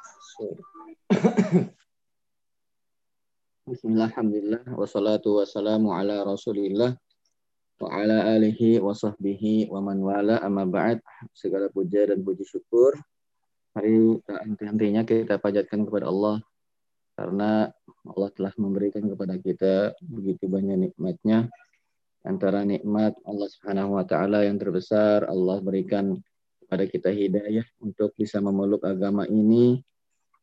Bismillahirrahmanirrahim. Wassalatu wassalamu ala rasulillah wa ala alihi wa sahbihi wa man wala amma ba'd. Segala puja dan puji syukur. Hari tak henti-hentinya kita panjatkan kepada Allah. Karena Allah telah memberikan kepada kita begitu banyak nikmatnya. Antara nikmat Allah subhanahu wa ta'ala yang terbesar, Allah berikan kepada kita hidayah untuk bisa memeluk agama ini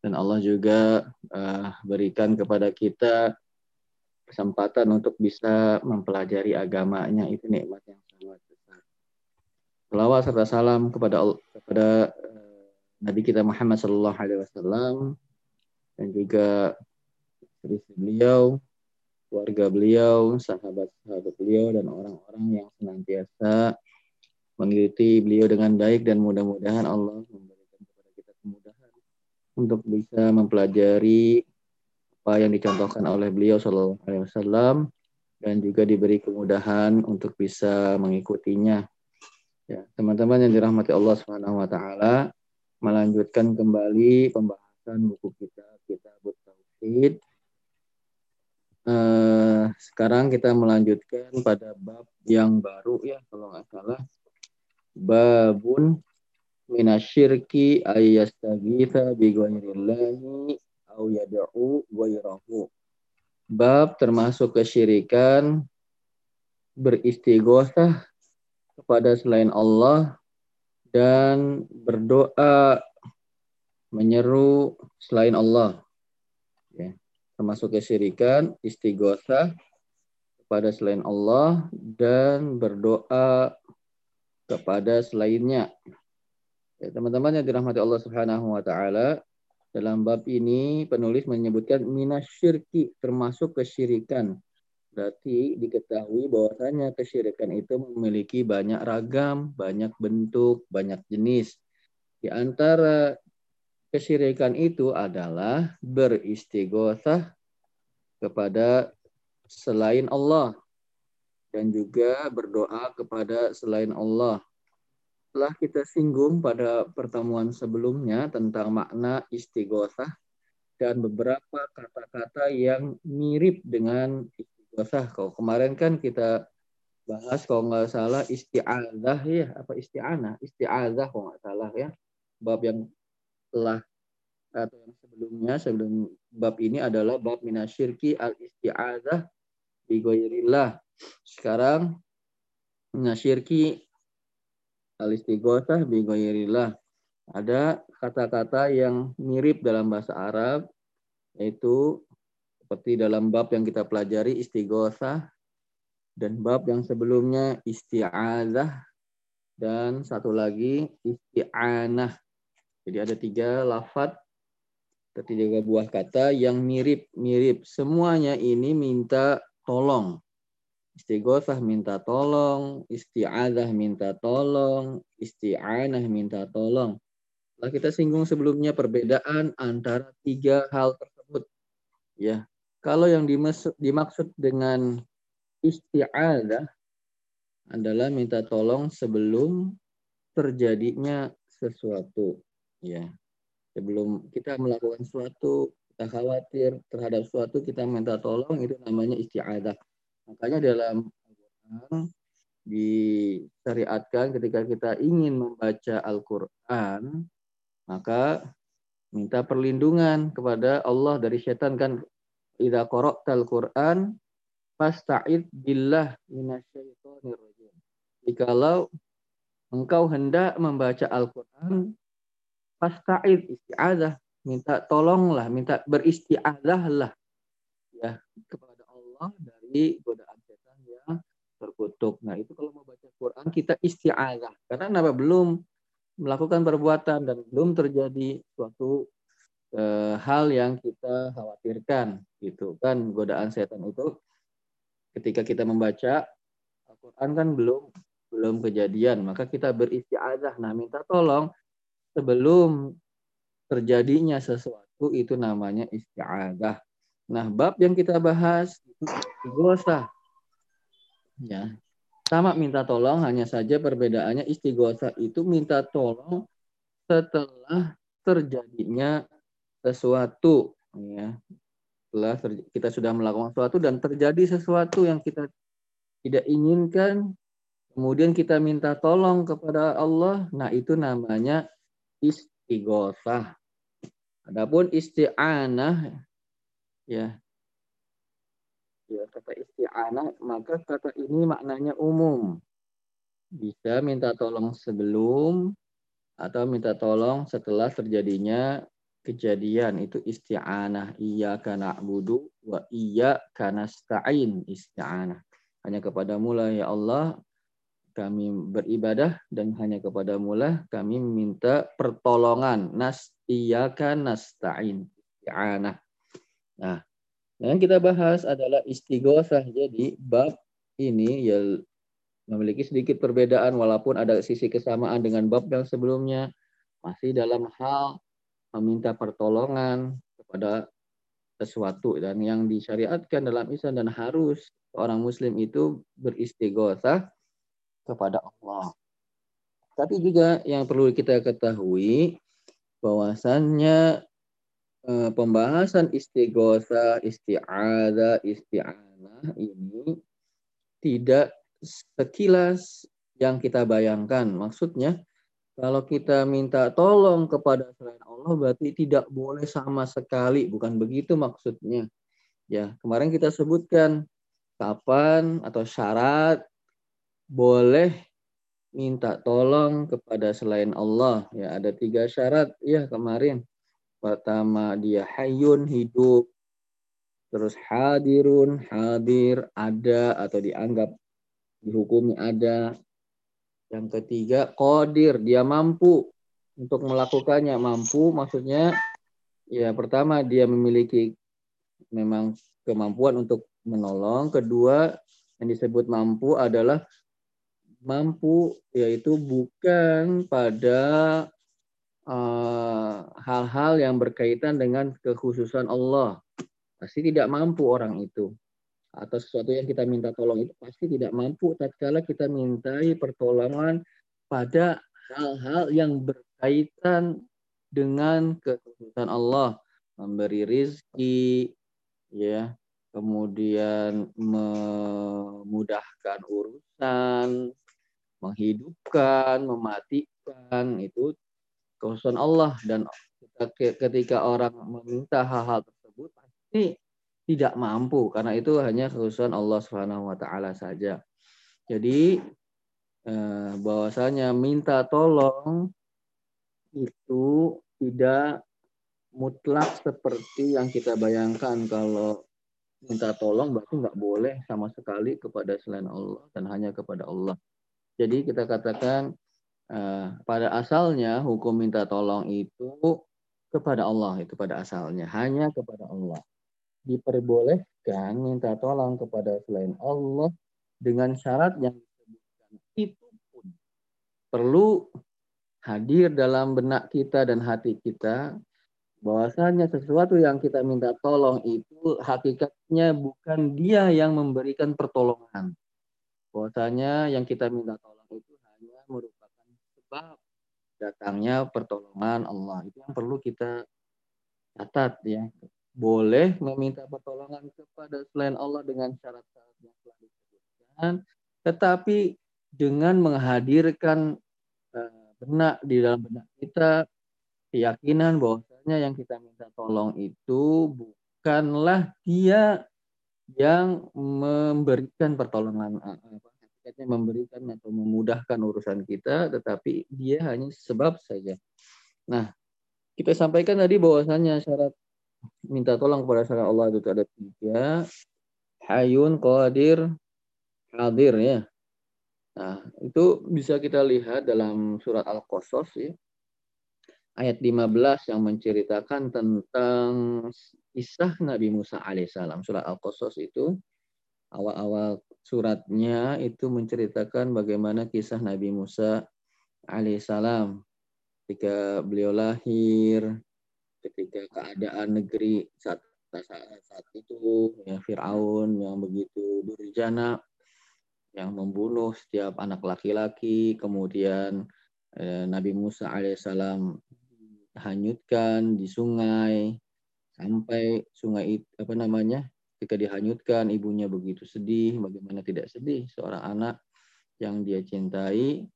dan Allah juga uh, berikan kepada kita kesempatan untuk bisa mempelajari agamanya itu nikmat yang sangat besar. Salawat serta salam kepada kepada uh, Nabi kita Muhammad Sallallahu Alaihi Wasallam dan juga istri beliau, keluarga beliau, sahabat-sahabat beliau dan orang-orang yang senantiasa mengikuti beliau dengan baik dan mudah-mudahan Allah kemudahan untuk bisa mempelajari apa yang dicontohkan oleh beliau Shallallahu Alaihi Wasallam dan juga diberi kemudahan untuk bisa mengikutinya. Ya, teman-teman yang dirahmati Allah Subhanahu wa taala, melanjutkan kembali pembahasan buku kita kita Tauhid. Uh, sekarang kita melanjutkan pada bab yang baru ya kalau nggak salah babun minasyirki ayyastagitha bi ghairillahi au yad'u ghairahu. Bab termasuk kesyirikan beristighosah kepada selain Allah dan berdoa menyeru selain Allah. Ya. Termasuk kesyirikan, istighosah kepada selain Allah dan berdoa kepada selainnya. Ya, teman-teman yang dirahmati Allah Subhanahu wa taala, dalam bab ini penulis menyebutkan minasyirki termasuk kesyirikan. Berarti diketahui bahwasanya kesyirikan itu memiliki banyak ragam, banyak bentuk, banyak jenis. Di antara kesyirikan itu adalah beristighosah kepada selain Allah dan juga berdoa kepada selain Allah. Setelah kita singgung pada pertemuan sebelumnya tentang makna istighosah dan beberapa kata-kata yang mirip dengan istighosah. Kalau kemarin kan kita bahas kalau nggak salah isti'adah ya. Apa isti'anah? Isti'adah kalau nggak salah ya. Bab yang telah atau yang sebelumnya sebelum bab ini adalah bab minasyirki al isti'adah bi sekarang nasyirki al-istighosah bi Ada kata-kata yang mirip dalam bahasa Arab yaitu seperti dalam bab yang kita pelajari istighosah dan bab yang sebelumnya isti'azah dan satu lagi isti'anah. Jadi ada tiga lafat ketiga buah kata yang mirip-mirip. Semuanya ini minta tolong. Istighosah minta tolong, isti'adah minta tolong, isti'anah minta tolong. Lah kita singgung sebelumnya perbedaan antara tiga hal tersebut. Ya, kalau yang dimaksud, dimaksud dengan isti'adah adalah minta tolong sebelum terjadinya sesuatu. Ya, sebelum kita melakukan sesuatu, kita khawatir terhadap sesuatu, kita minta tolong, itu namanya isti'adah. Makanya dalam Al-Quran disyariatkan ketika kita ingin membaca Al-Quran, maka minta perlindungan kepada Allah dari setan kan idza qara'tal Qur'an fasta'id billah minasyaitonir rajim. Jikalau engkau hendak membaca Al-Qur'an fasta'id isti'adzah, minta tolonglah, minta beristi'adzahlah ya kepada Allah dari godaan setan yang terkutuk. Nah, itu kalau mau baca Quran kita isti'adzah. Karena kenapa? Belum melakukan perbuatan dan belum terjadi suatu e, hal yang kita khawatirkan gitu kan godaan setan itu. Ketika kita membaca Al-Qur'an kan belum belum kejadian. Maka kita beristi'adzah nah minta tolong sebelum terjadinya sesuatu itu namanya isti'adzah Nah, bab yang kita bahas istighosa. Ya. Sama minta tolong hanya saja perbedaannya istighosa itu minta tolong setelah terjadinya sesuatu ya setelah kita sudah melakukan sesuatu dan terjadi sesuatu yang kita tidak inginkan kemudian kita minta tolong kepada Allah nah itu namanya istighosah adapun isti'anah ya. Ya kata isti'anah maka kata ini maknanya umum. Bisa minta tolong sebelum atau minta tolong setelah terjadinya kejadian. Itu isti'anah iya karena budu wa iya karena stain isti'anah. Hanya kepada mula ya Allah kami beribadah dan hanya kepada mula kami minta pertolongan. Nas iya karena stain isti'anah nah yang kita bahas adalah istighosah jadi bab ini ya memiliki sedikit perbedaan walaupun ada sisi kesamaan dengan bab yang sebelumnya masih dalam hal meminta pertolongan kepada sesuatu dan yang disyariatkan dalam Islam dan harus orang muslim itu beristighosah kepada Allah. Tapi juga yang perlu kita ketahui bahwasannya eh, pembahasan istighosah, isti'adzah, isti'anah ini tidak sekilas yang kita bayangkan. Maksudnya, kalau kita minta tolong kepada selain Allah berarti tidak boleh sama sekali, bukan begitu maksudnya. Ya, kemarin kita sebutkan kapan atau syarat boleh minta tolong kepada selain Allah. Ya, ada tiga syarat ya kemarin. Pertama dia hayun hidup, terus hadirun hadir ada atau dianggap dihukumi ada. Yang ketiga, kodir, dia mampu untuk melakukannya. Mampu maksudnya ya pertama dia memiliki memang kemampuan untuk menolong. Kedua, yang disebut mampu adalah mampu yaitu bukan pada hal-hal uh, yang berkaitan dengan kekhususan Allah. Pasti tidak mampu orang itu. Atau sesuatu yang kita minta tolong itu pasti tidak mampu tatkala kita mintai pertolongan pada hal-hal yang berkaitan dengan kekhususan Allah. Memberi rizki ya. Kemudian memudahkan urusan menghidupkan mematikan itu kekhususan Allah dan ketika orang meminta hal-hal tersebut pasti tidak mampu karena itu hanya kekhususan Allah Subhanahu wa taala saja. Jadi eh, bahwasanya minta tolong itu tidak mutlak seperti yang kita bayangkan kalau minta tolong berarti nggak boleh sama sekali kepada selain Allah dan hanya kepada Allah. Jadi kita katakan eh, pada asalnya hukum minta tolong itu kepada Allah itu pada asalnya hanya kepada Allah diperbolehkan minta tolong kepada selain Allah dengan syarat yang disebutkan itu pun perlu hadir dalam benak kita dan hati kita bahwasanya sesuatu yang kita minta tolong itu hakikatnya bukan dia yang memberikan pertolongan. Bahwasanya yang kita minta tolong sebab datangnya pertolongan Allah. Itu yang perlu kita catat ya boleh meminta pertolongan kepada selain Allah dengan syarat-syarat yang telah disebutkan, tetapi dengan menghadirkan uh, benak di dalam benak kita keyakinan bahwasanya yang kita minta tolong itu bukanlah dia yang memberikan pertolongan apa memberikan atau memudahkan urusan kita tetapi dia hanya sebab saja. Nah, kita sampaikan tadi bahwasanya syarat minta tolong kepada selain Allah itu ada tiga. Hayun, Qadir, Hadir ya. Nah, itu bisa kita lihat dalam surat Al-Qasas ya. Ayat 15 yang menceritakan tentang kisah Nabi Musa alaihissalam. Surat Al-Qasas itu awal-awal suratnya itu menceritakan bagaimana kisah Nabi Musa alaihissalam ketika beliau lahir, ketika keadaan negeri saat saat, saat itu ya Firaun yang begitu durjana yang membunuh setiap anak laki-laki kemudian eh, Nabi Musa alaihissalam dihanyutkan di sungai sampai sungai itu apa namanya ketika dihanyutkan ibunya begitu sedih. Bagaimana tidak sedih? Seorang anak yang dia cintai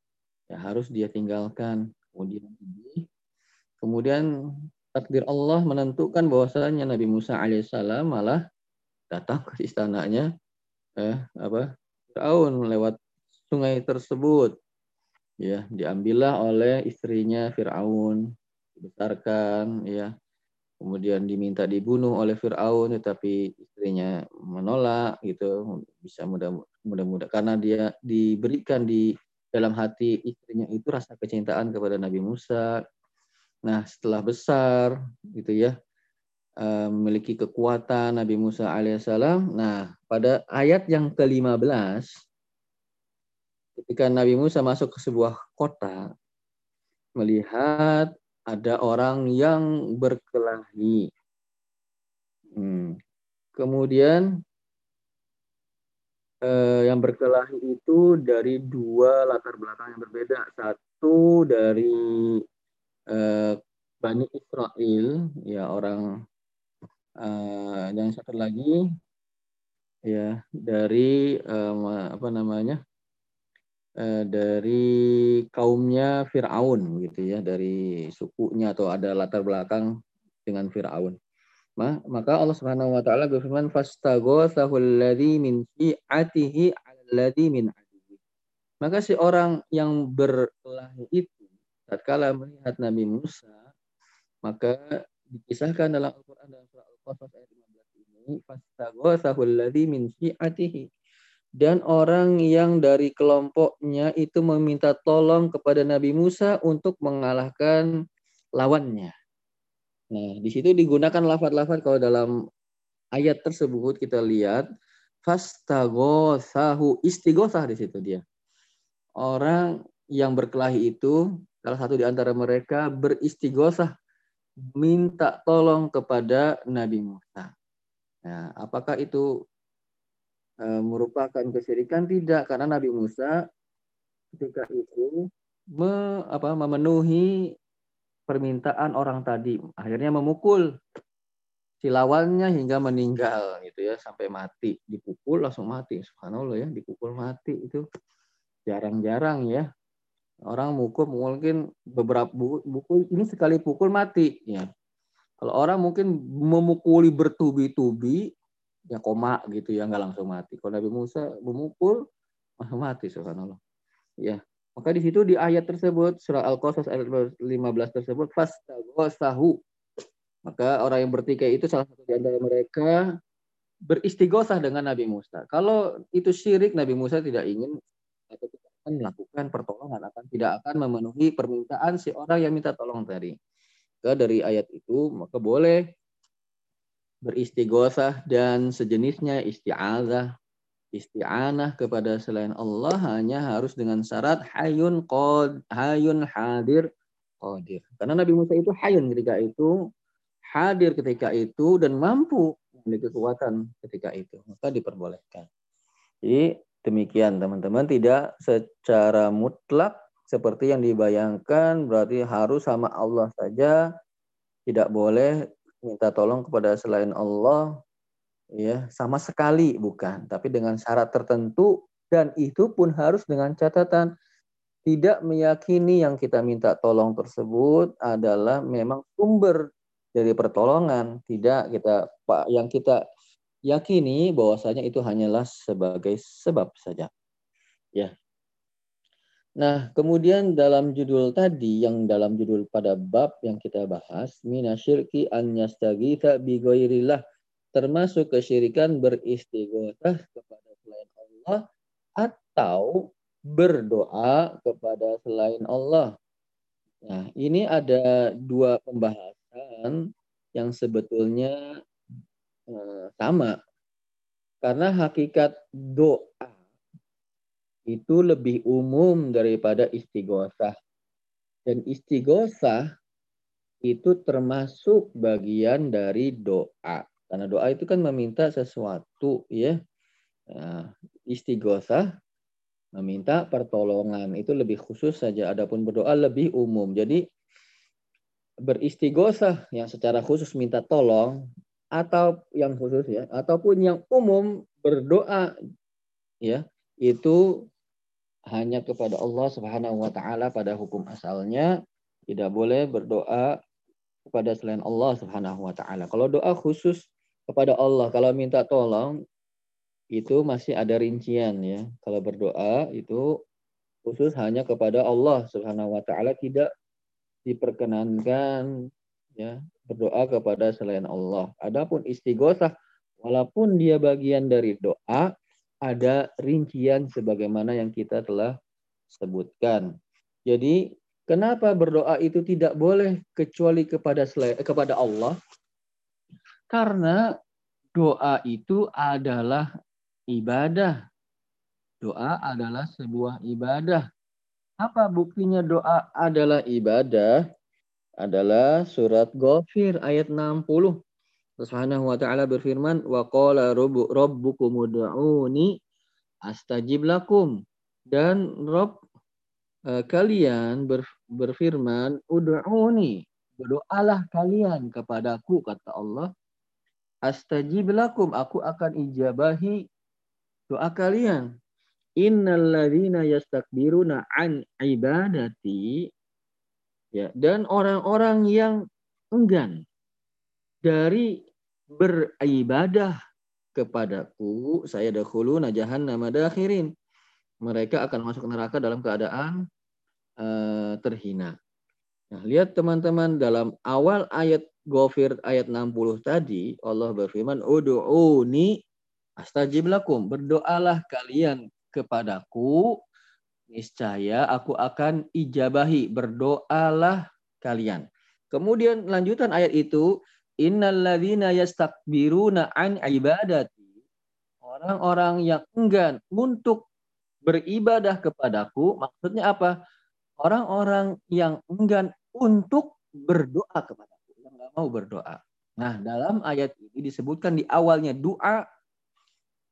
ya harus dia tinggalkan. Kemudian kemudian takdir Allah menentukan bahwasanya Nabi Musa alaihissalam malah datang ke istananya eh apa Firaun lewat sungai tersebut. Ya diambillah oleh istrinya Firaun dibesarkan ya kemudian diminta dibunuh oleh Firaun tetapi istrinya menolak gitu. Bisa mudah-mudah karena dia diberikan di dalam hati istrinya itu rasa kecintaan kepada Nabi Musa. Nah setelah besar gitu ya eh, memiliki kekuatan Nabi Musa alaihissalam. Nah pada ayat yang ke-15 ketika Nabi Musa masuk ke sebuah kota, melihat ada orang yang berkelahi. Hmm. Kemudian eh, yang berkelahi itu dari dua latar belakang yang berbeda. Satu dari eh, Bani Israel, ya orang eh, dan satu lagi ya dari eh, apa namanya dari kaumnya Fir'aun gitu ya, dari sukunya atau ada latar belakang dengan Fir'aun. Maka Allah Subhanahu wa taala berfirman fastaghathahu alladhi min fi'atihi 'alladhi min adihi. Maka si orang yang berkelahi itu tatkala melihat Nabi Musa maka dikisahkan dalam Al-Qur'an dalam surah Al-Qasas ayat 15 ini fastaghathahu alladhi min fi'atihi dan orang yang dari kelompoknya itu meminta tolong kepada Nabi Musa untuk mengalahkan lawannya. Nah, di situ digunakan lafaz-lafaz kalau dalam ayat tersebut kita lihat fastaghosahu istighosah di situ dia. Orang yang berkelahi itu salah satu di antara mereka beristighosah minta tolong kepada Nabi Musa. Nah, apakah itu e, merupakan kesyirikan? Tidak karena Nabi Musa ketika itu me, apa, memenuhi permintaan orang tadi. Akhirnya memukul si lawannya hingga meninggal gitu ya. Sampai mati. Dipukul langsung mati. Subhanallah ya dipukul mati itu. Jarang-jarang ya. Orang mukul mungkin beberapa buku ini sekali pukul mati ya. Kalau orang mungkin memukuli bertubi-tubi ya koma gitu ya nggak langsung mati. Kalau Nabi Musa memukul langsung mati subhanallah. Ya. Maka di situ di ayat tersebut surah Al-Qasas ayat 15 tersebut fastaghasahu. Maka orang yang bertikai itu salah satu di antara mereka beristighosah dengan Nabi Musa. Kalau itu syirik Nabi Musa tidak ingin atau tidak akan melakukan pertolongan akan tidak akan memenuhi permintaan si orang yang minta tolong tadi. Maka dari ayat itu maka boleh beristighosah dan sejenisnya isti'azah. Isti'anah kepada selain Allah hanya harus dengan syarat hayun qad hayun hadir qadir. Karena Nabi Musa itu hayun ketika itu hadir ketika itu dan mampu memiliki kekuatan ketika itu. Maka diperbolehkan. Jadi demikian teman-teman. Tidak secara mutlak seperti yang dibayangkan berarti harus sama Allah saja. Tidak boleh minta tolong kepada selain Allah ya sama sekali bukan. Tapi dengan syarat tertentu dan itu pun harus dengan catatan. Tidak meyakini yang kita minta tolong tersebut adalah memang sumber dari pertolongan. Tidak kita pak yang kita yakini bahwasanya itu hanyalah sebagai sebab saja. Ya Nah, kemudian dalam judul tadi yang dalam judul pada bab yang kita bahas, minasyirki an yastaghitha bi ghairillah, termasuk kesyirikan beristighosah kepada selain Allah atau berdoa kepada selain Allah. Nah, ini ada dua pembahasan yang sebetulnya eh, sama. Karena hakikat doa itu lebih umum daripada istighosah. Dan istighosah itu termasuk bagian dari doa. Karena doa itu kan meminta sesuatu ya. Nah, istighosah meminta pertolongan itu lebih khusus saja. Adapun berdoa lebih umum. Jadi beristigosah yang secara khusus minta tolong atau yang khusus ya ataupun yang umum berdoa ya itu hanya kepada Allah Subhanahu wa taala pada hukum asalnya tidak boleh berdoa kepada selain Allah Subhanahu wa taala. Kalau doa khusus kepada Allah, kalau minta tolong itu masih ada rincian ya. Kalau berdoa itu khusus hanya kepada Allah Subhanahu wa taala tidak diperkenankan ya berdoa kepada selain Allah. Adapun istighosah walaupun dia bagian dari doa ada rincian sebagaimana yang kita telah sebutkan. Jadi kenapa berdoa itu tidak boleh kecuali kepada selain, kepada Allah? Karena doa itu adalah ibadah. Doa adalah sebuah ibadah. Apa buktinya doa adalah ibadah? Adalah surat Ghafir ayat 60. Subhanahu wa ta'ala berfirman, Wa qala rabbukum ud'uni astajib lakum. Dan Rob uh, kalian ber, berfirman, Ud'uni. Berdoalah kalian kepadaku, kata Allah. Astajib lakum. Aku akan ijabahi doa kalian. Innal ladzina yastakbiruna an ibadati ya dan orang-orang yang enggan dari beribadah kepadaku saya dakhuluna jahannam dakhirin mereka akan masuk neraka dalam keadaan uh, terhina. Nah, lihat teman-teman dalam awal ayat Ghafir ayat 60 tadi Allah berfirman ud'uni astajib lakum berdoalah kalian kepadaku, niscaya aku akan ijabahi. Berdoalah kalian. Kemudian lanjutan ayat itu, innalladzina yastakbiruna an ibadati. Orang-orang yang enggan untuk beribadah kepadaku, maksudnya apa? Orang-orang yang enggan untuk berdoa kepadaku, yang nggak mau berdoa. Nah, dalam ayat ini disebutkan di awalnya doa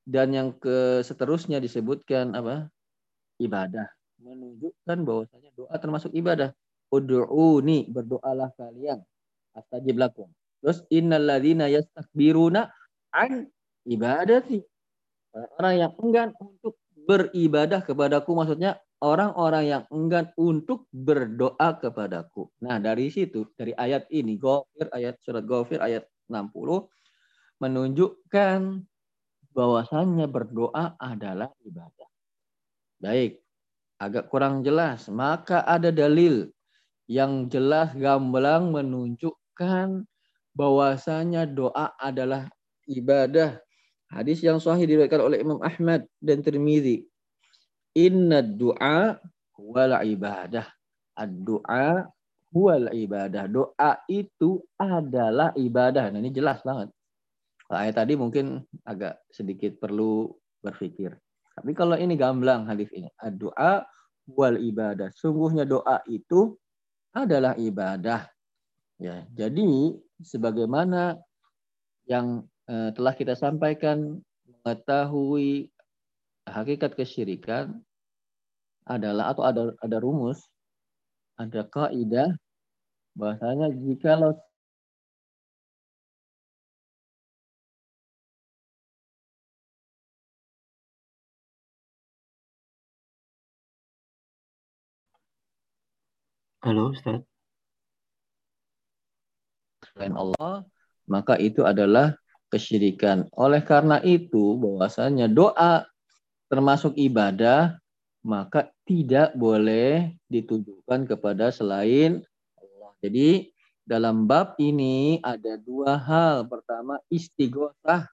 dan yang ke seterusnya disebutkan apa? ibadah. Menunjukkan bahwasanya doa termasuk ibadah. Ud'uni, berdoalah kalian. Astajib lakum. Terus innalladzina yastakbiruna an ibadati. Orang yang enggan untuk beribadah kepadaku maksudnya orang-orang yang enggan untuk berdoa kepadaku. Nah, dari situ dari ayat ini Ghafir ayat surat Ghafir ayat 60 menunjukkan bahwasannya berdoa adalah ibadah. Baik, agak kurang jelas. Maka ada dalil yang jelas gamblang menunjukkan bahwasanya doa adalah ibadah. Hadis yang sahih diriwayatkan oleh Imam Ahmad dan Tirmizi. Inna du'a wal ibadah. Ad-du'a wal ibadah. Doa itu adalah ibadah. Nah, ini jelas banget. Ayat tadi mungkin agak sedikit perlu berpikir. Tapi kalau ini gamblang hadis ini, doa wal ibadah. Sungguhnya doa itu adalah ibadah. Ya, jadi sebagaimana yang eh, telah kita sampaikan mengetahui hakikat kesyirikan adalah atau ada ada rumus, ada kaidah bahasanya jikalau Halo Ustaz. Selain Allah, maka itu adalah kesyirikan. Oleh karena itu, bahwasanya doa termasuk ibadah, maka tidak boleh ditujukan kepada selain Allah. Jadi dalam bab ini ada dua hal. Pertama istighosah.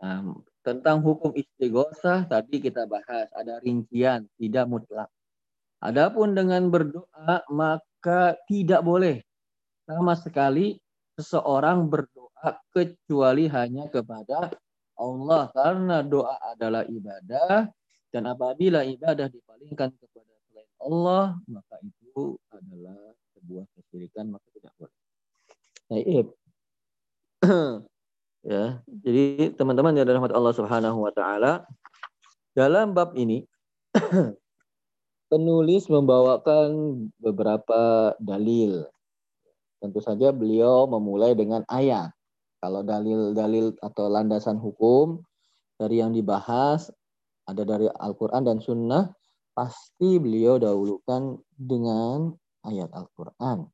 Nah, tentang hukum istighosah tadi kita bahas ada rincian, tidak mutlak. Adapun dengan berdoa maka tidak boleh sama sekali seseorang berdoa kecuali hanya kepada Allah karena doa adalah ibadah dan apabila ibadah dipalingkan kepada selain Allah maka itu adalah sebuah kesyirikan maka tidak boleh. Baik. ya, jadi teman-teman yang rahmat Allah Subhanahu wa taala dalam bab ini penulis membawakan beberapa dalil. Tentu saja beliau memulai dengan ayat. Kalau dalil-dalil atau landasan hukum dari yang dibahas ada dari Al-Quran dan Sunnah, pasti beliau dahulukan dengan ayat Al-Quran.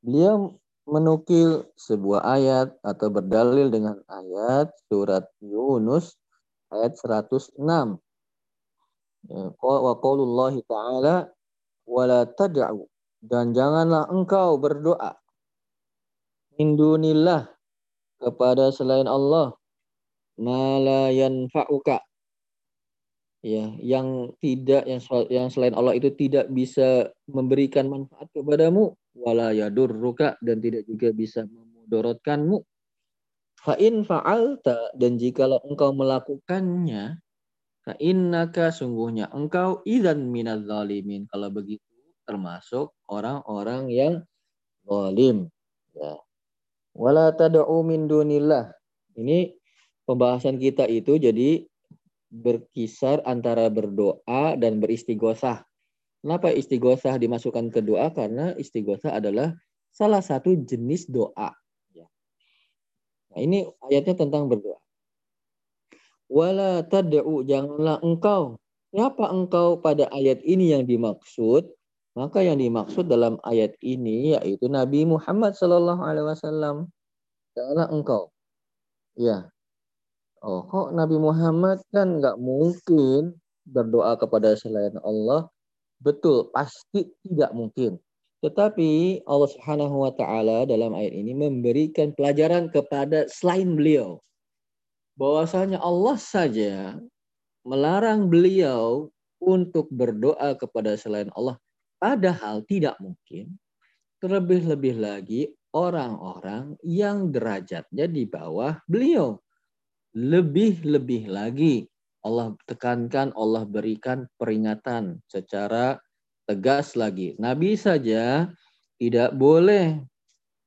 Beliau menukil sebuah ayat atau berdalil dengan ayat surat Yunus ayat 106. Ya, wa ta'ala wala tad'u dan janganlah engkau berdoa indunillah kepada selain Allah ma la yanfa'uka ya yang tidak yang yang selain Allah itu tidak bisa memberikan manfaat kepadamu wala yadurruka dan tidak juga bisa memudaratkanmu. Fa in fa'alta dan jikalau engkau melakukannya fa innaka sungguhnya engkau idzan minadz zalimin. Kalau begitu termasuk orang-orang yang zalim. Ya. Wala tad'u min dunillah. Ini pembahasan kita itu jadi berkisar antara berdoa dan beristighosah. Kenapa istighosah dimasukkan ke doa? Karena istighosah adalah salah satu jenis doa. Ya. Nah, ini ayatnya tentang berdoa. Wala tad'u janganlah engkau. Siapa engkau pada ayat ini yang dimaksud? Maka yang dimaksud dalam ayat ini yaitu Nabi Muhammad Sallallahu Alaihi Wasallam. Janganlah engkau. Ya. Oh, kok Nabi Muhammad kan nggak mungkin berdoa kepada selain Allah Betul, pasti tidak mungkin. Tetapi Allah Subhanahu wa taala dalam ayat ini memberikan pelajaran kepada selain beliau. Bahwasanya Allah saja melarang beliau untuk berdoa kepada selain Allah padahal tidak mungkin. Terlebih-lebih lagi orang-orang yang derajatnya di bawah beliau. Lebih-lebih lagi Allah tekankan, Allah berikan peringatan secara tegas lagi. Nabi saja tidak boleh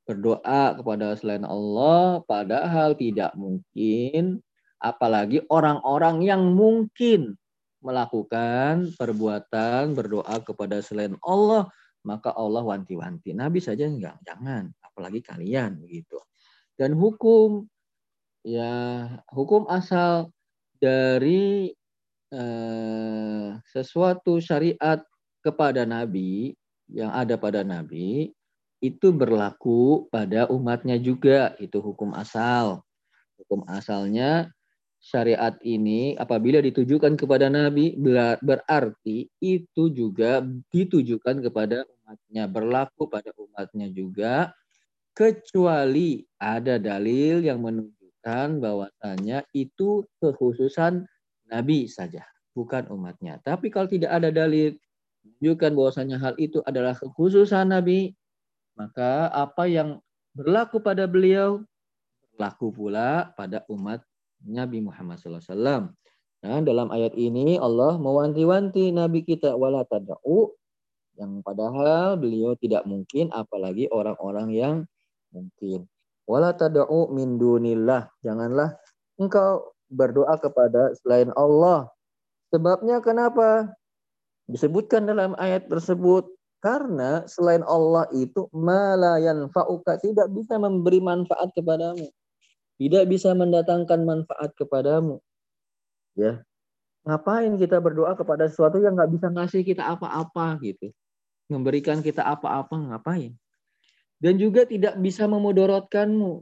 berdoa kepada selain Allah, padahal tidak mungkin, apalagi orang-orang yang mungkin melakukan perbuatan berdoa kepada selain Allah, maka Allah wanti-wanti. Nabi saja enggak, jangan, apalagi kalian begitu. Dan hukum ya hukum asal dari eh, sesuatu syariat kepada Nabi yang ada pada Nabi itu berlaku pada umatnya juga itu hukum asal hukum asalnya syariat ini apabila ditujukan kepada Nabi berarti itu juga ditujukan kepada umatnya berlaku pada umatnya juga kecuali ada dalil yang menunjukkan bahwasanya itu kekhususan Nabi saja, bukan umatnya. Tapi kalau tidak ada dalil menunjukkan bahwasanya hal itu adalah kekhususan Nabi, maka apa yang berlaku pada beliau berlaku pula pada umat Nabi Muhammad SAW. Nah, dalam ayat ini Allah mewanti-wanti Nabi kita wala tada'u yang padahal beliau tidak mungkin apalagi orang-orang yang mungkin. Wala tad'u min dunillah. Janganlah engkau berdoa kepada selain Allah. Sebabnya kenapa? Disebutkan dalam ayat tersebut karena selain Allah itu malayan fauka tidak bisa memberi manfaat kepadamu. Tidak bisa mendatangkan manfaat kepadamu. Ya. Ngapain kita berdoa kepada sesuatu yang nggak bisa ngasih kita apa-apa gitu. Memberikan kita apa-apa ngapain? dan juga tidak bisa memudorotkanmu.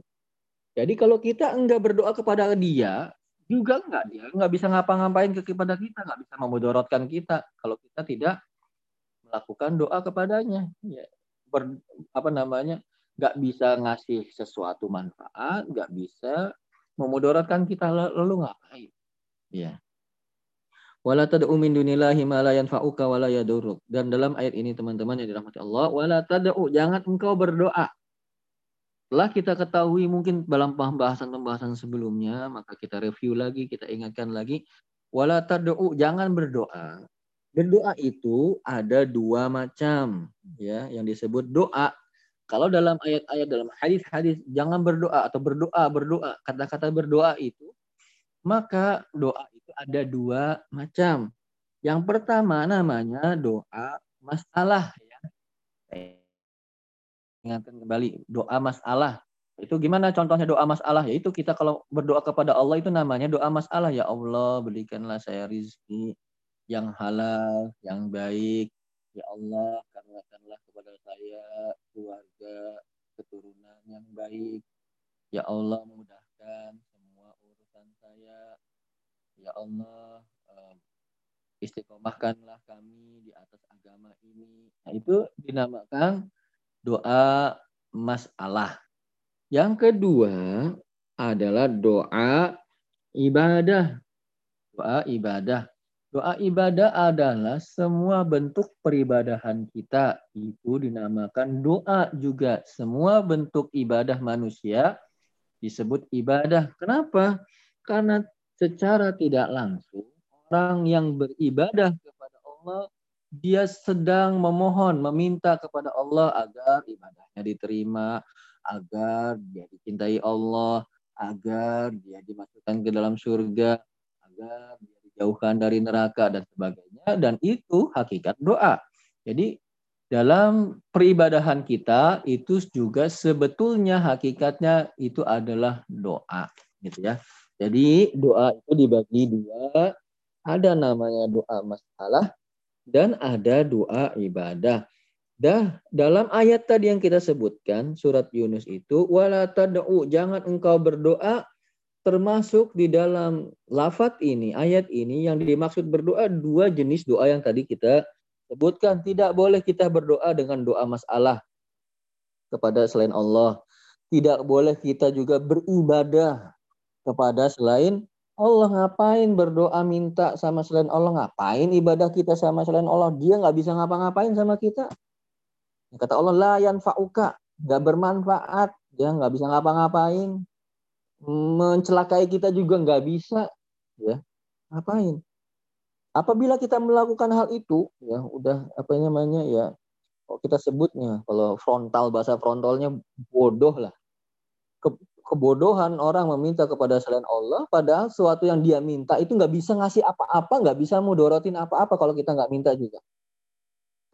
Jadi kalau kita enggak berdoa kepada dia, juga enggak dia enggak bisa ngapa-ngapain kepada kita, enggak bisa memudorotkan kita kalau kita tidak melakukan doa kepadanya. Ya, ber, apa namanya? Enggak bisa ngasih sesuatu manfaat, enggak bisa memudorotkan kita lalu ngapain? Ya. Wala tad'u min dunillahi ma la yanfa'uka wa la yadurruk. Dan dalam ayat ini teman-teman yang dirahmati Allah, wala tad'u jangan engkau berdoa. Setelah kita ketahui mungkin dalam pembahasan-pembahasan sebelumnya, maka kita review lagi, kita ingatkan lagi, wala tad'u jangan berdoa. Berdoa itu ada dua macam, ya, yang disebut doa. Kalau dalam ayat-ayat dalam hadis-hadis jangan berdoa atau berdoa berdoa kata-kata berdoa itu maka doa itu ada dua macam. Yang pertama namanya doa masalah ya. ingatkan kembali doa masalah. Itu gimana contohnya doa masalah? Yaitu kita kalau berdoa kepada Allah itu namanya doa masalah. Ya Allah, berikanlah saya rizki yang halal, yang baik. Ya Allah, karuniakanlah kepada saya keluarga, keturunan yang baik. Ya Allah, mudahkan semua urusan saya. Ya Allah, istiqomahkanlah kami di atas agama ini. Nah, itu dinamakan doa masalah. Yang kedua adalah doa ibadah. Doa ibadah. Doa ibadah adalah semua bentuk peribadahan kita. Itu dinamakan doa juga. Semua bentuk ibadah manusia disebut ibadah. Kenapa? Karena secara tidak langsung orang yang beribadah kepada Allah dia sedang memohon, meminta kepada Allah agar ibadahnya diterima, agar dia dicintai Allah, agar dia dimasukkan ke dalam surga, agar dia dijauhkan dari neraka dan sebagainya. Dan itu hakikat doa. Jadi dalam peribadahan kita itu juga sebetulnya hakikatnya itu adalah doa, gitu ya. Jadi doa itu dibagi dua, ada namanya doa masalah dan ada doa ibadah. Dah dalam ayat tadi yang kita sebutkan surat Yunus itu wala tad'u jangan engkau berdoa termasuk di dalam lafat ini ayat ini yang dimaksud berdoa dua jenis doa yang tadi kita sebutkan. Tidak boleh kita berdoa dengan doa masalah kepada selain Allah. Tidak boleh kita juga beribadah kepada selain Allah. Ngapain berdoa minta sama selain Allah? Ngapain ibadah kita sama selain Allah? Dia nggak bisa ngapa-ngapain sama kita. Kata Allah la yanfa'uka. Nggak bermanfaat. Dia nggak bisa ngapa-ngapain mencelakai kita juga nggak bisa ya. Ngapain? Apabila kita melakukan hal itu ya udah apa namanya ya kok kita sebutnya kalau frontal bahasa frontalnya bodoh lah. Kebodohan orang meminta kepada selain Allah padahal sesuatu yang dia minta itu nggak bisa ngasih apa-apa nggak bisa mudorotin apa-apa kalau kita nggak minta juga.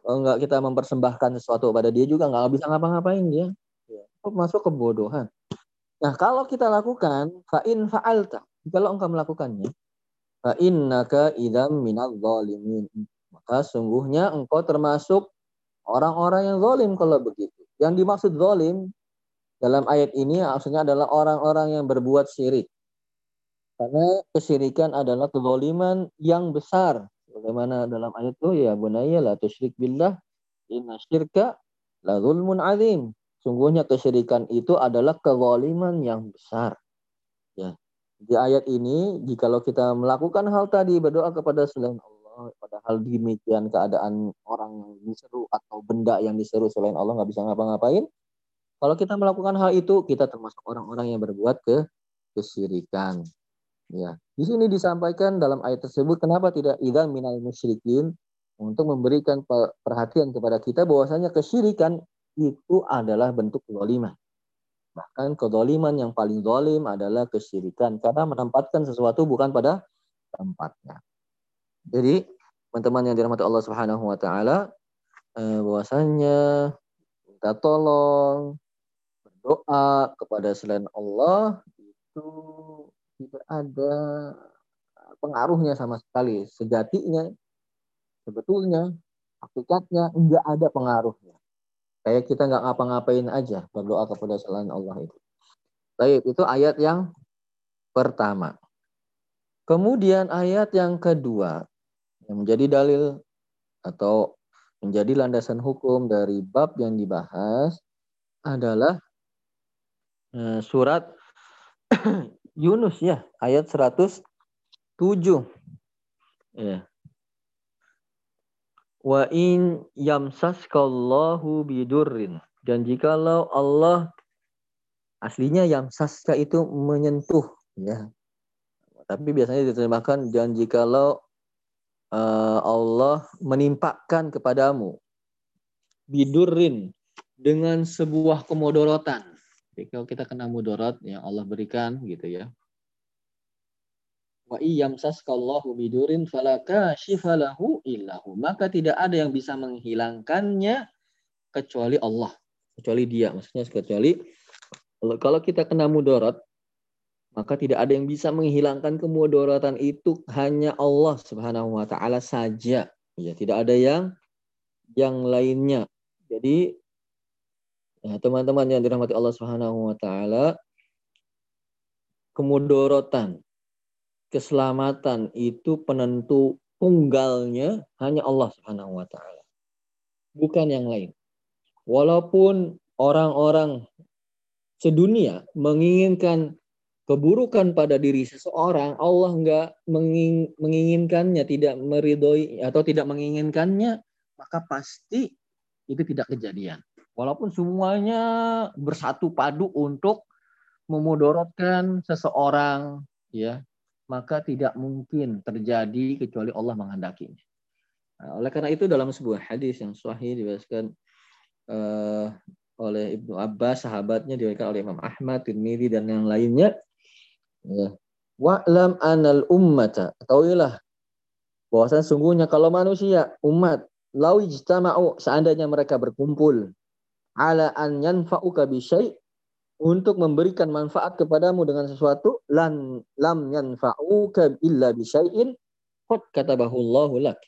Kalau nggak kita mempersembahkan sesuatu kepada dia juga nggak bisa ngapa-ngapain dia. Ya. masuk kebodohan nah kalau kita lakukan fa'in fa'alta kalau engkau melakukannya fa'innaka idam minal zalimin maka sungguhnya engkau termasuk orang-orang yang zalim kalau begitu yang dimaksud zalim dalam ayat ini maksudnya adalah orang-orang yang berbuat syirik. Karena kesyirikan adalah kezaliman yang besar. Bagaimana dalam ayat itu ya bunayya la tusyrik billah inna syirka la zulmun azim. Sungguhnya kesyirikan itu adalah kezaliman yang besar. Ya. Di ayat ini jikalau kita melakukan hal tadi berdoa kepada selain Allah padahal demikian keadaan orang yang diseru atau benda yang diseru selain Allah nggak bisa ngapa-ngapain kalau kita melakukan hal itu, kita termasuk orang-orang yang berbuat ke kesyirikan. Ya, di sini disampaikan dalam ayat tersebut kenapa tidak idan minal musyrikin untuk memberikan perhatian kepada kita bahwasanya kesyirikan itu adalah bentuk kezaliman. Bahkan kezaliman yang paling zalim adalah kesyirikan karena menempatkan sesuatu bukan pada tempatnya. Jadi, teman-teman yang dirahmati Allah Subhanahu wa taala, eh, bahwasanya minta tolong, doa kepada selain Allah itu tidak ada pengaruhnya sama sekali. Sejatinya, sebetulnya, hakikatnya enggak ada pengaruhnya. Kayak kita nggak ngapa-ngapain aja berdoa kepada selain Allah itu. Baik, itu ayat yang pertama. Kemudian ayat yang kedua yang menjadi dalil atau menjadi landasan hukum dari bab yang dibahas adalah Eh, surat Yunus ya, ayat 107. Ya. Wa in yamsaskallahu bidurrin. Dan jikalau Allah aslinya yamsaska itu menyentuh ya. Tapi biasanya diterjemahkan dan jikalau uh, Allah menimpakan kepadamu bidurrin dengan sebuah kemodorotan jadi kalau kita kena mudarat yang Allah berikan gitu ya. Wa iyamsaskallahu bidurin falaka shifalahu illahu. Maka tidak ada yang bisa menghilangkannya kecuali Allah. kecuali dia maksudnya kecuali kalau kita kena mudarat maka tidak ada yang bisa menghilangkan kemudaratan itu hanya Allah Subhanahu wa taala saja ya tidak ada yang yang lainnya jadi ya, teman-teman yang dirahmati Allah Subhanahu wa taala kemudorotan keselamatan itu penentu tunggalnya hanya Allah Subhanahu wa taala. Bukan yang lain. Walaupun orang-orang sedunia menginginkan keburukan pada diri seseorang, Allah enggak menginginkannya, tidak meridhoi atau tidak menginginkannya, maka pasti itu tidak kejadian. Walaupun semuanya bersatu padu untuk memudorotkan seseorang, ya maka tidak mungkin terjadi kecuali Allah menghendakinya. Nah, oleh karena itu dalam sebuah hadis yang sahih dibahaskan uh, oleh Ibnu Abbas, sahabatnya diriwayatkan oleh Imam Ahmad, Tirmidzi dan yang lainnya. Ya. Wa'lam anal ummata. Ketahuilah bahwasanya sungguhnya kalau manusia, umat, lau ijtama'u seandainya mereka berkumpul ala an yanfa'uka bi syai' untuk memberikan manfaat kepadamu dengan sesuatu lan lam yanfa'uka illa bisyai'in qad katabahu Allahu lak.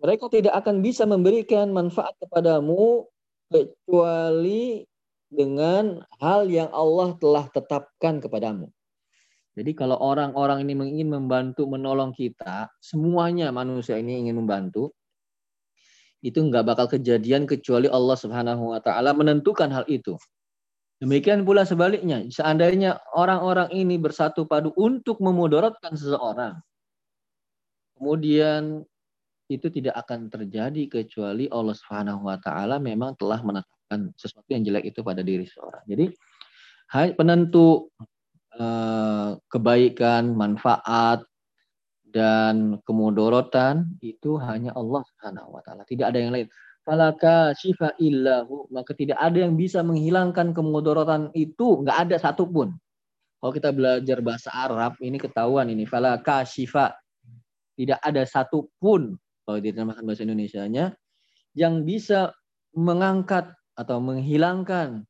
Mereka tidak akan bisa memberikan manfaat kepadamu kecuali dengan hal yang Allah telah tetapkan kepadamu. Jadi kalau orang-orang ini ingin membantu menolong kita, semuanya manusia ini ingin membantu, itu nggak bakal kejadian kecuali Allah Subhanahu wa taala menentukan hal itu. Demikian pula sebaliknya, seandainya orang-orang ini bersatu padu untuk memudaratkan seseorang, kemudian itu tidak akan terjadi kecuali Allah Subhanahu wa taala memang telah menetapkan sesuatu yang jelek itu pada diri seseorang. Jadi penentu eh, kebaikan, manfaat dan kemudorotan itu hanya Allah Subhanahu wa taala. Tidak ada yang lain falaka syifa illahu. Maka tidak ada yang bisa menghilangkan kemudaratan itu. Nggak ada satupun. Kalau kita belajar bahasa Arab ini ketahuan ini. Falaka syifa. Tidak ada satupun. Kalau diterjemahkan bahasa Indonesia-nya yang bisa mengangkat atau menghilangkan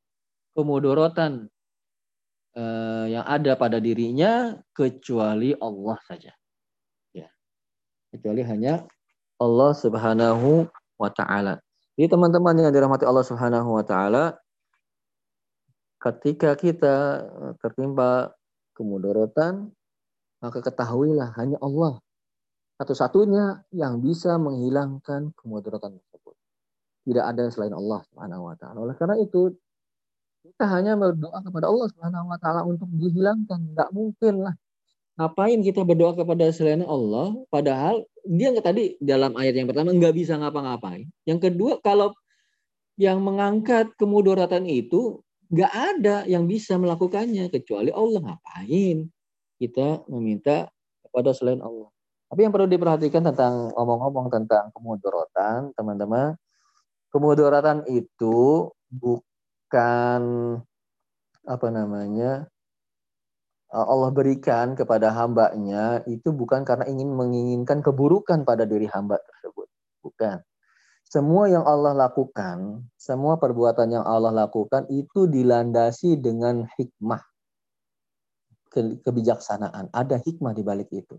kemudaratan eh, yang ada pada dirinya kecuali Allah saja. Ya. Kecuali hanya Allah Subhanahu wa taala. Jadi teman-teman yang dirahmati Allah Subhanahu wa taala, ketika kita eh, tertimpa kemudaratan, maka ketahuilah hanya Allah satu-satunya yang bisa menghilangkan kemudaratan tersebut. Tidak ada selain Allah Subhanahu wa taala. Oleh karena itu kita hanya berdoa kepada Allah Subhanahu wa taala untuk dihilangkan. Tidak mungkin lah. Ngapain kita berdoa kepada selain Allah padahal dia nggak tadi dalam ayat yang pertama nggak bisa ngapa-ngapain. Yang kedua kalau yang mengangkat kemudaratan itu nggak ada yang bisa melakukannya kecuali Allah ngapain kita meminta kepada selain Allah. Tapi yang perlu diperhatikan tentang omong-omong tentang kemudaratan, teman-teman, kemudaratan itu bukan apa namanya Allah berikan kepada hambanya itu bukan karena ingin menginginkan keburukan pada diri hamba tersebut. Bukan. Semua yang Allah lakukan, semua perbuatan yang Allah lakukan itu dilandasi dengan hikmah. Kebijaksanaan. Ada hikmah di balik itu.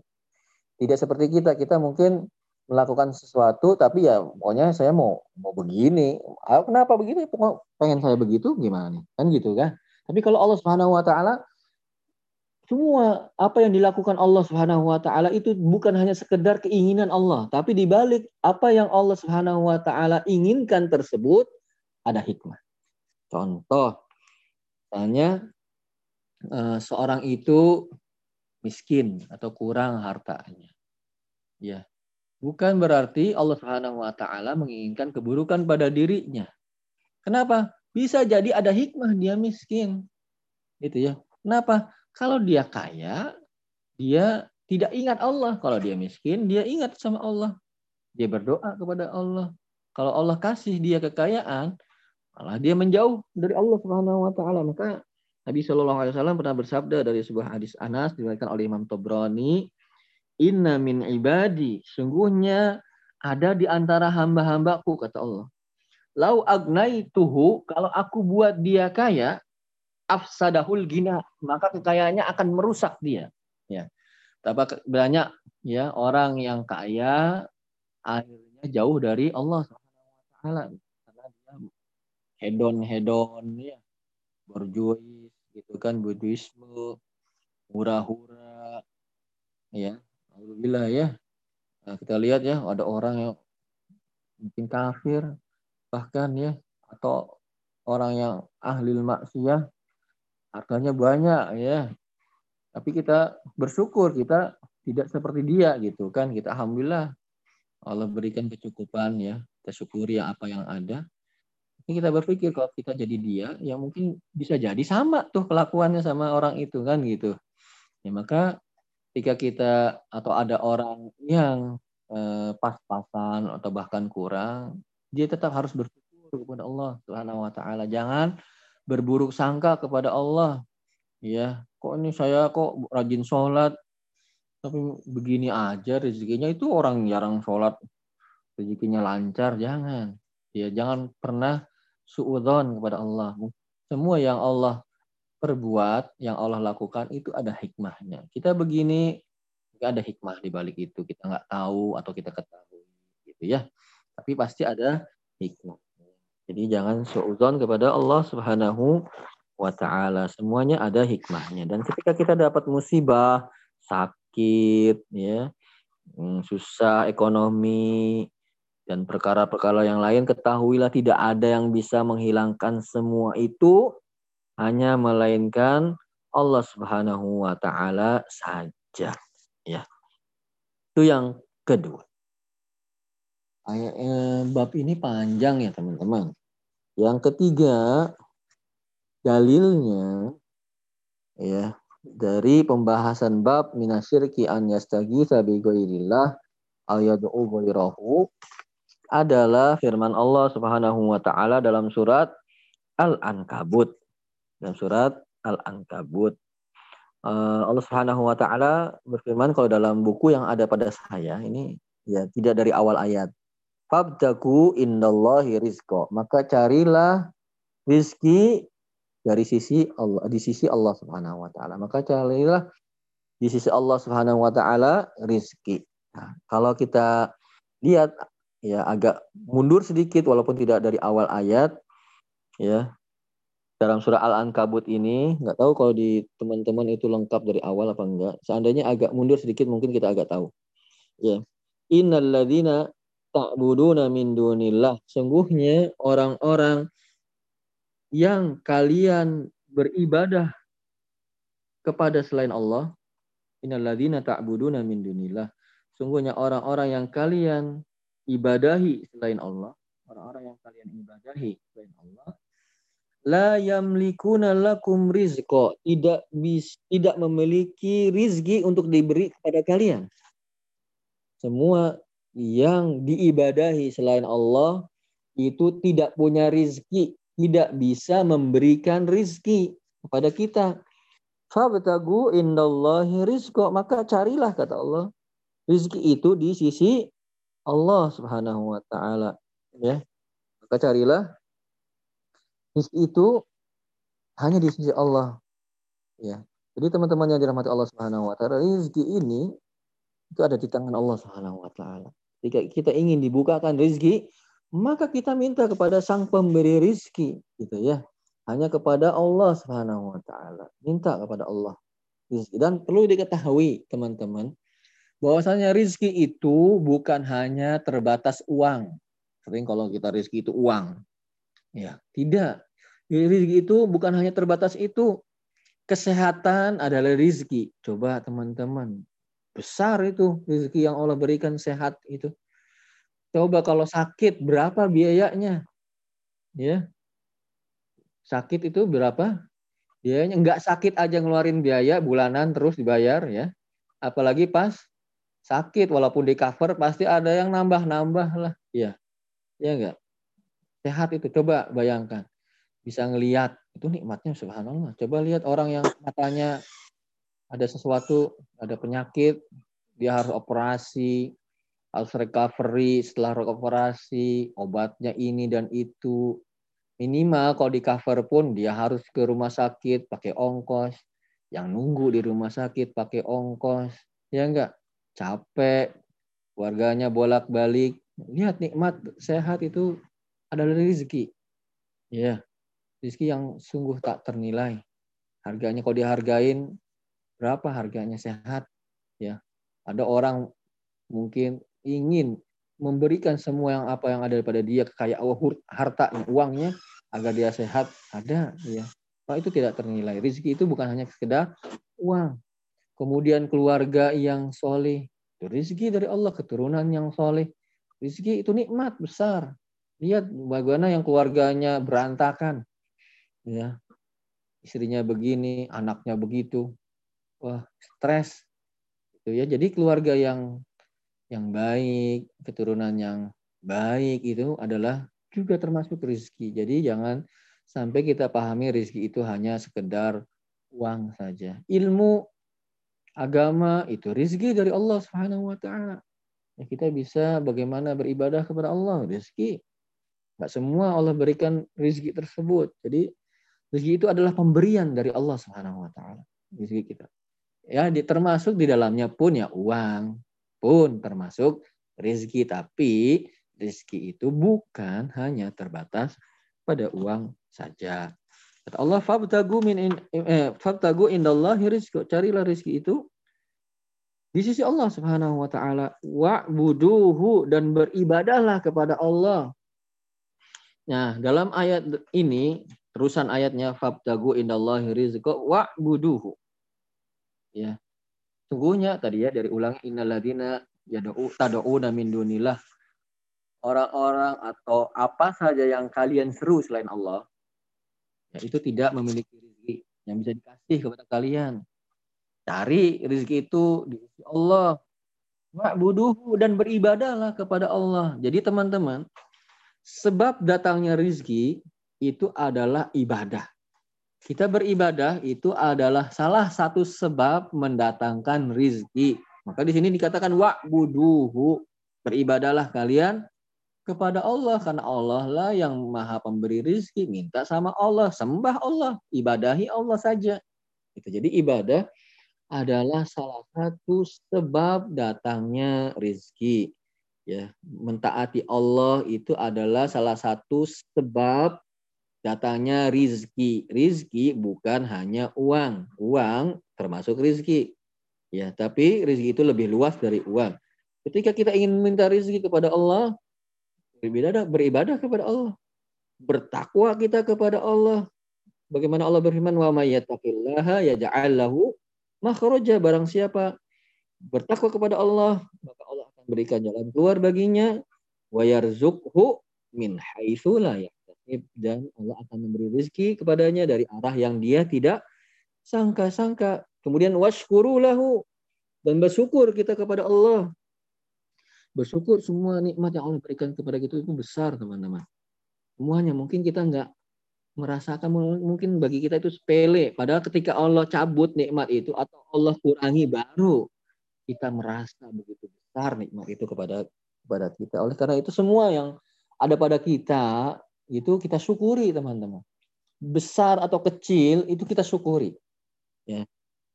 Tidak seperti kita, kita mungkin melakukan sesuatu tapi ya pokoknya saya mau mau begini. Ah, kenapa begini? Pengen saya begitu gimana nih? Kan gitu kan? Tapi kalau Allah Subhanahu wa taala semua apa yang dilakukan Allah Subhanahu wa taala itu bukan hanya sekedar keinginan Allah, tapi di balik apa yang Allah Subhanahu wa taala inginkan tersebut ada hikmah. Contoh, misalnya eh, seorang itu miskin atau kurang hartanya. Ya. Bukan berarti Allah Subhanahu wa taala menginginkan keburukan pada dirinya. Kenapa? Bisa jadi ada hikmah dia miskin. Itu ya. Kenapa? Kalau dia kaya, dia tidak ingat Allah. Kalau dia miskin, dia ingat sama Allah. Dia berdoa kepada Allah. Kalau Allah kasih dia kekayaan, malah dia menjauh dari Allah Subhanahu wa taala. Maka Nabi Shallallahu alaihi wasallam pernah bersabda dari sebuah hadis Anas diriwayatkan oleh Imam Tobroni, "Inna min ibadi, sungguhnya ada di antara hamba-hambaku kata Allah. lau tuhu kalau aku buat dia kaya, afsadahul gina, maka kekayaannya akan merusak dia. Ya. Tapi banyak ya orang yang kaya akhirnya jauh dari Allah karena dia hedon hedon ya berjuis gitu kan buduisme hura-hura ya alhamdulillah ya nah, kita lihat ya ada orang yang mungkin kafir bahkan ya atau orang yang ahli maksiat hartanya banyak ya. Tapi kita bersyukur kita tidak seperti dia gitu kan. Kita alhamdulillah Allah berikan kecukupan ya. Kita syukuri apa yang ada. Ini kita berpikir kalau kita jadi dia ya mungkin bisa jadi sama tuh kelakuannya sama orang itu kan gitu. Ya maka ketika kita atau ada orang yang eh, pas-pasan atau bahkan kurang dia tetap harus bersyukur kepada Allah Subhanahu wa taala. Jangan berburuk sangka kepada Allah. Ya, kok ini saya kok rajin sholat? Tapi begini aja rezekinya. Itu orang jarang sholat. Rezekinya lancar jangan. Ya jangan pernah suudon kepada Allah. Semua yang Allah perbuat yang Allah lakukan itu ada hikmahnya. Kita begini ada hikmah di balik itu. Kita nggak tahu atau kita ketahui gitu ya. Tapi pasti ada hikmah. Jadi jangan suudzon kepada Allah Subhanahu wa taala. Semuanya ada hikmahnya. Dan ketika kita dapat musibah, sakit, ya, hmm, susah ekonomi dan perkara-perkara yang lain, ketahuilah tidak ada yang bisa menghilangkan semua itu hanya melainkan Allah Subhanahu wa taala saja, ya. Itu yang kedua. Ayat eh, bab ini panjang ya teman-teman. Yang ketiga dalilnya ya dari pembahasan bab minasyirki an yastaghitsa bi ghairillah aw yad'u ghairahu adalah firman Allah Subhanahu wa taala dalam surat Al-Ankabut. Dalam surat Al-Ankabut. Uh, Allah Subhanahu wa taala berfirman kalau dalam buku yang ada pada saya ini ya tidak dari awal ayat Fabdaku indallahi rizqo. Maka carilah rizki dari sisi Allah di sisi Allah Subhanahu wa taala. Maka carilah di sisi Allah Subhanahu wa taala rizki. Nah, kalau kita lihat ya agak mundur sedikit walaupun tidak dari awal ayat ya dalam surah Al-Ankabut ini nggak tahu kalau di teman-teman itu lengkap dari awal apa enggak seandainya agak mundur sedikit mungkin kita agak tahu ya innalladzina ta'buduna min dunillah. Sungguhnya orang-orang yang kalian beribadah kepada selain Allah, innalladzina ta'buduna min dunillah. Sungguhnya orang-orang yang kalian ibadahi selain Allah, orang-orang yang kalian ibadahi selain Allah, la yamlikuna lakum rizqa, tidak bis, tidak memiliki rizki untuk diberi kepada kalian. Semua yang diibadahi selain Allah itu tidak punya rizki, tidak bisa memberikan rizki kepada kita. Fabtagu indallahi rizqo. Maka carilah kata Allah. Rizki itu di sisi Allah subhanahu wa ta'ala. Ya. Maka carilah rizki itu hanya di sisi Allah. Ya. Jadi teman-teman yang dirahmati Allah subhanahu wa ta'ala. Rizki ini itu ada di tangan Allah subhanahu wa ta'ala. Jika kita ingin dibukakan rezeki, maka kita minta kepada sang pemberi rezeki, gitu ya. Hanya kepada Allah Subhanahu wa taala. Minta kepada Allah. Dan perlu diketahui, teman-teman, bahwasanya rezeki itu bukan hanya terbatas uang. Sering kalau kita rezeki itu uang. Ya, tidak. Rezeki itu bukan hanya terbatas itu. Kesehatan adalah rezeki. Coba teman-teman Besar itu rezeki yang Allah berikan sehat itu. Coba kalau sakit berapa biayanya? Ya. Sakit itu berapa? Biayanya enggak sakit aja ngeluarin biaya bulanan terus dibayar ya. Apalagi pas sakit walaupun di cover pasti ada yang nambah-nambah lah. Ya. Ya enggak? Sehat itu coba bayangkan. Bisa ngelihat itu nikmatnya subhanallah. Coba lihat orang yang matanya ada sesuatu, ada penyakit, dia harus operasi, harus recovery setelah operasi, obatnya ini dan itu. Minimal kalau di cover pun dia harus ke rumah sakit pakai ongkos. Yang nunggu di rumah sakit pakai ongkos. Ya enggak? Capek. Warganya bolak-balik. Lihat nikmat sehat itu adalah rezeki. Ya. Rezeki yang sungguh tak ternilai. Harganya kalau dihargain berapa harganya sehat? Ya. Ada orang mungkin ingin memberikan semua yang apa yang ada pada dia kayak harta uangnya agar dia sehat. Ada ya. Pak itu tidak ternilai. Rezeki itu bukan hanya sekedar uang. Kemudian keluarga yang soleh. Rezeki dari Allah keturunan yang soleh. Rezeki itu nikmat besar. Lihat bagaimana yang keluarganya berantakan. Ya. Istrinya begini anaknya begitu wah stres itu ya jadi keluarga yang yang baik, keturunan yang baik itu adalah juga termasuk rezeki. Jadi jangan sampai kita pahami rezeki itu hanya sekedar uang saja. Ilmu agama itu rezeki dari Allah Subhanahu wa taala. Ya, kita bisa bagaimana beribadah kepada Allah, rezeki. Enggak semua Allah berikan rezeki tersebut. Jadi rezeki itu adalah pemberian dari Allah Subhanahu wa taala. Rezeki kita. Ya, di, termasuk di dalamnya pun ya uang, pun termasuk rezeki. Tapi rezeki itu bukan hanya terbatas pada uang saja. Kata Allah, "Fabtagu min in, eh, fabtagu indallahi rizqu." Carilah rezeki itu di sisi Allah Subhanahu wa taala. Wa'buduhu dan beribadahlah kepada Allah. Nah, dalam ayat ini terusan ayatnya fabtagu indallahi rizqu wa'buduhu. Ya. Sungguhnya tadi ya dari ulang innaladina yad'u tad'una min dunillah orang-orang atau apa saja yang kalian seru selain Allah ya itu tidak memiliki rezeki yang bisa dikasih kepada kalian. Cari rezeki itu di sisi Allah. Wa'buduhu dan beribadahlah kepada Allah. Jadi teman-teman, sebab datangnya rezeki itu adalah ibadah. Kita beribadah itu adalah salah satu sebab mendatangkan rizki. Maka di sini dikatakan wa'buduhu. Beribadahlah kalian kepada Allah karena Allah lah yang maha pemberi rizki. Minta sama Allah, sembah Allah, ibadahi Allah saja. Itu jadi ibadah adalah salah satu sebab datangnya rizki. Ya, mentaati Allah itu adalah salah satu sebab datangnya rizki. Rizki bukan hanya uang. Uang termasuk rizki. Ya, tapi rizki itu lebih luas dari uang. Ketika kita ingin meminta rizki kepada Allah, beribadah, beribadah kepada Allah. Bertakwa kita kepada Allah. Bagaimana Allah berfirman, wa may yattaqillaha yaj'al lahu barang siapa bertakwa kepada Allah, maka Allah akan berikan jalan keluar baginya wa yarzuqhu min haitsu dan Allah akan memberi rezeki kepadanya dari arah yang dia tidak sangka-sangka. Kemudian washkuru lahu dan bersyukur kita kepada Allah. Bersyukur semua nikmat yang Allah berikan kepada kita itu besar teman-teman. Semuanya mungkin kita nggak merasakan mungkin bagi kita itu sepele. Padahal ketika Allah cabut nikmat itu atau Allah kurangi baru kita merasa begitu besar nikmat itu kepada kepada kita. Oleh karena itu semua yang ada pada kita itu kita syukuri teman-teman. Besar atau kecil itu kita syukuri. Ya.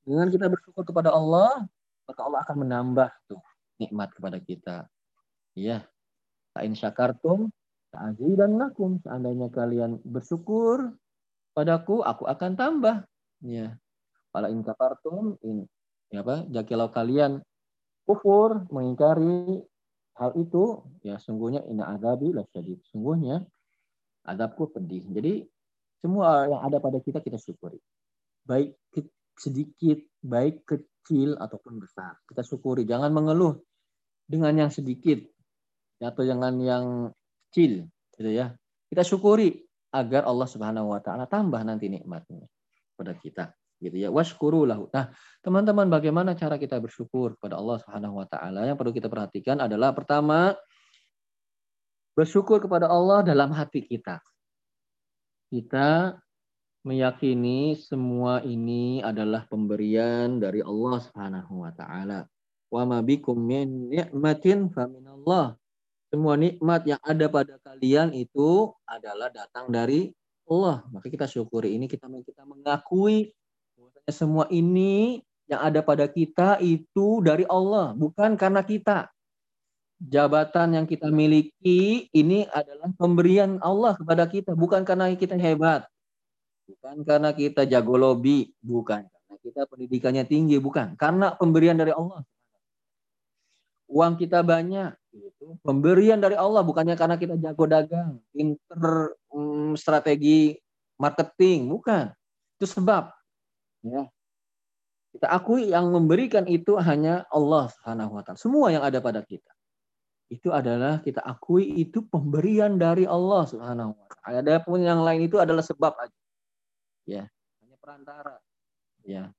Dengan kita bersyukur kepada Allah, maka Allah akan menambah tuh nikmat kepada kita. Ya. Ta'in syakartum dan lakum. Seandainya kalian bersyukur padaku, aku akan tambah. Ya. Kalau in kafartum, in, ya apa? Jakilau kalian kufur, mengingkari hal itu, ya sungguhnya ina azabi lasyadid. Sungguhnya adabku pedih. Jadi semua yang ada pada kita kita syukuri. Baik sedikit, baik kecil ataupun besar. Kita syukuri. Jangan mengeluh dengan yang sedikit atau jangan yang kecil, gitu ya. Kita syukuri agar Allah Subhanahu wa taala tambah nanti nikmatnya pada kita gitu ya washkuru lahu. Nah, teman-teman bagaimana cara kita bersyukur kepada Allah Subhanahu wa taala? Yang perlu kita perhatikan adalah pertama Bersyukur kepada Allah dalam hati kita. Kita meyakini semua ini adalah pemberian dari Allah Subhanahu wa taala. Wa ma bikum min ni'matin faminallah. Semua nikmat yang ada pada kalian itu adalah datang dari Allah. Maka kita syukuri ini kita kita mengakui semua ini yang ada pada kita itu dari Allah, bukan karena kita. Jabatan yang kita miliki ini adalah pemberian Allah kepada kita, bukan karena kita hebat. Bukan karena kita jago lobby, bukan karena kita pendidikannya tinggi, bukan. Karena pemberian dari Allah. Uang kita banyak, itu pemberian dari Allah, bukannya karena kita jago dagang, pinter um, strategi marketing, bukan. Itu sebab. Ya. Kita akui yang memberikan itu hanya Allah Subhanahu taala. Semua yang ada pada kita itu adalah kita akui itu pemberian dari Allah Subhanahu wa taala. Adapun yang lain itu adalah sebab aja. Ya, hanya perantara. Ya.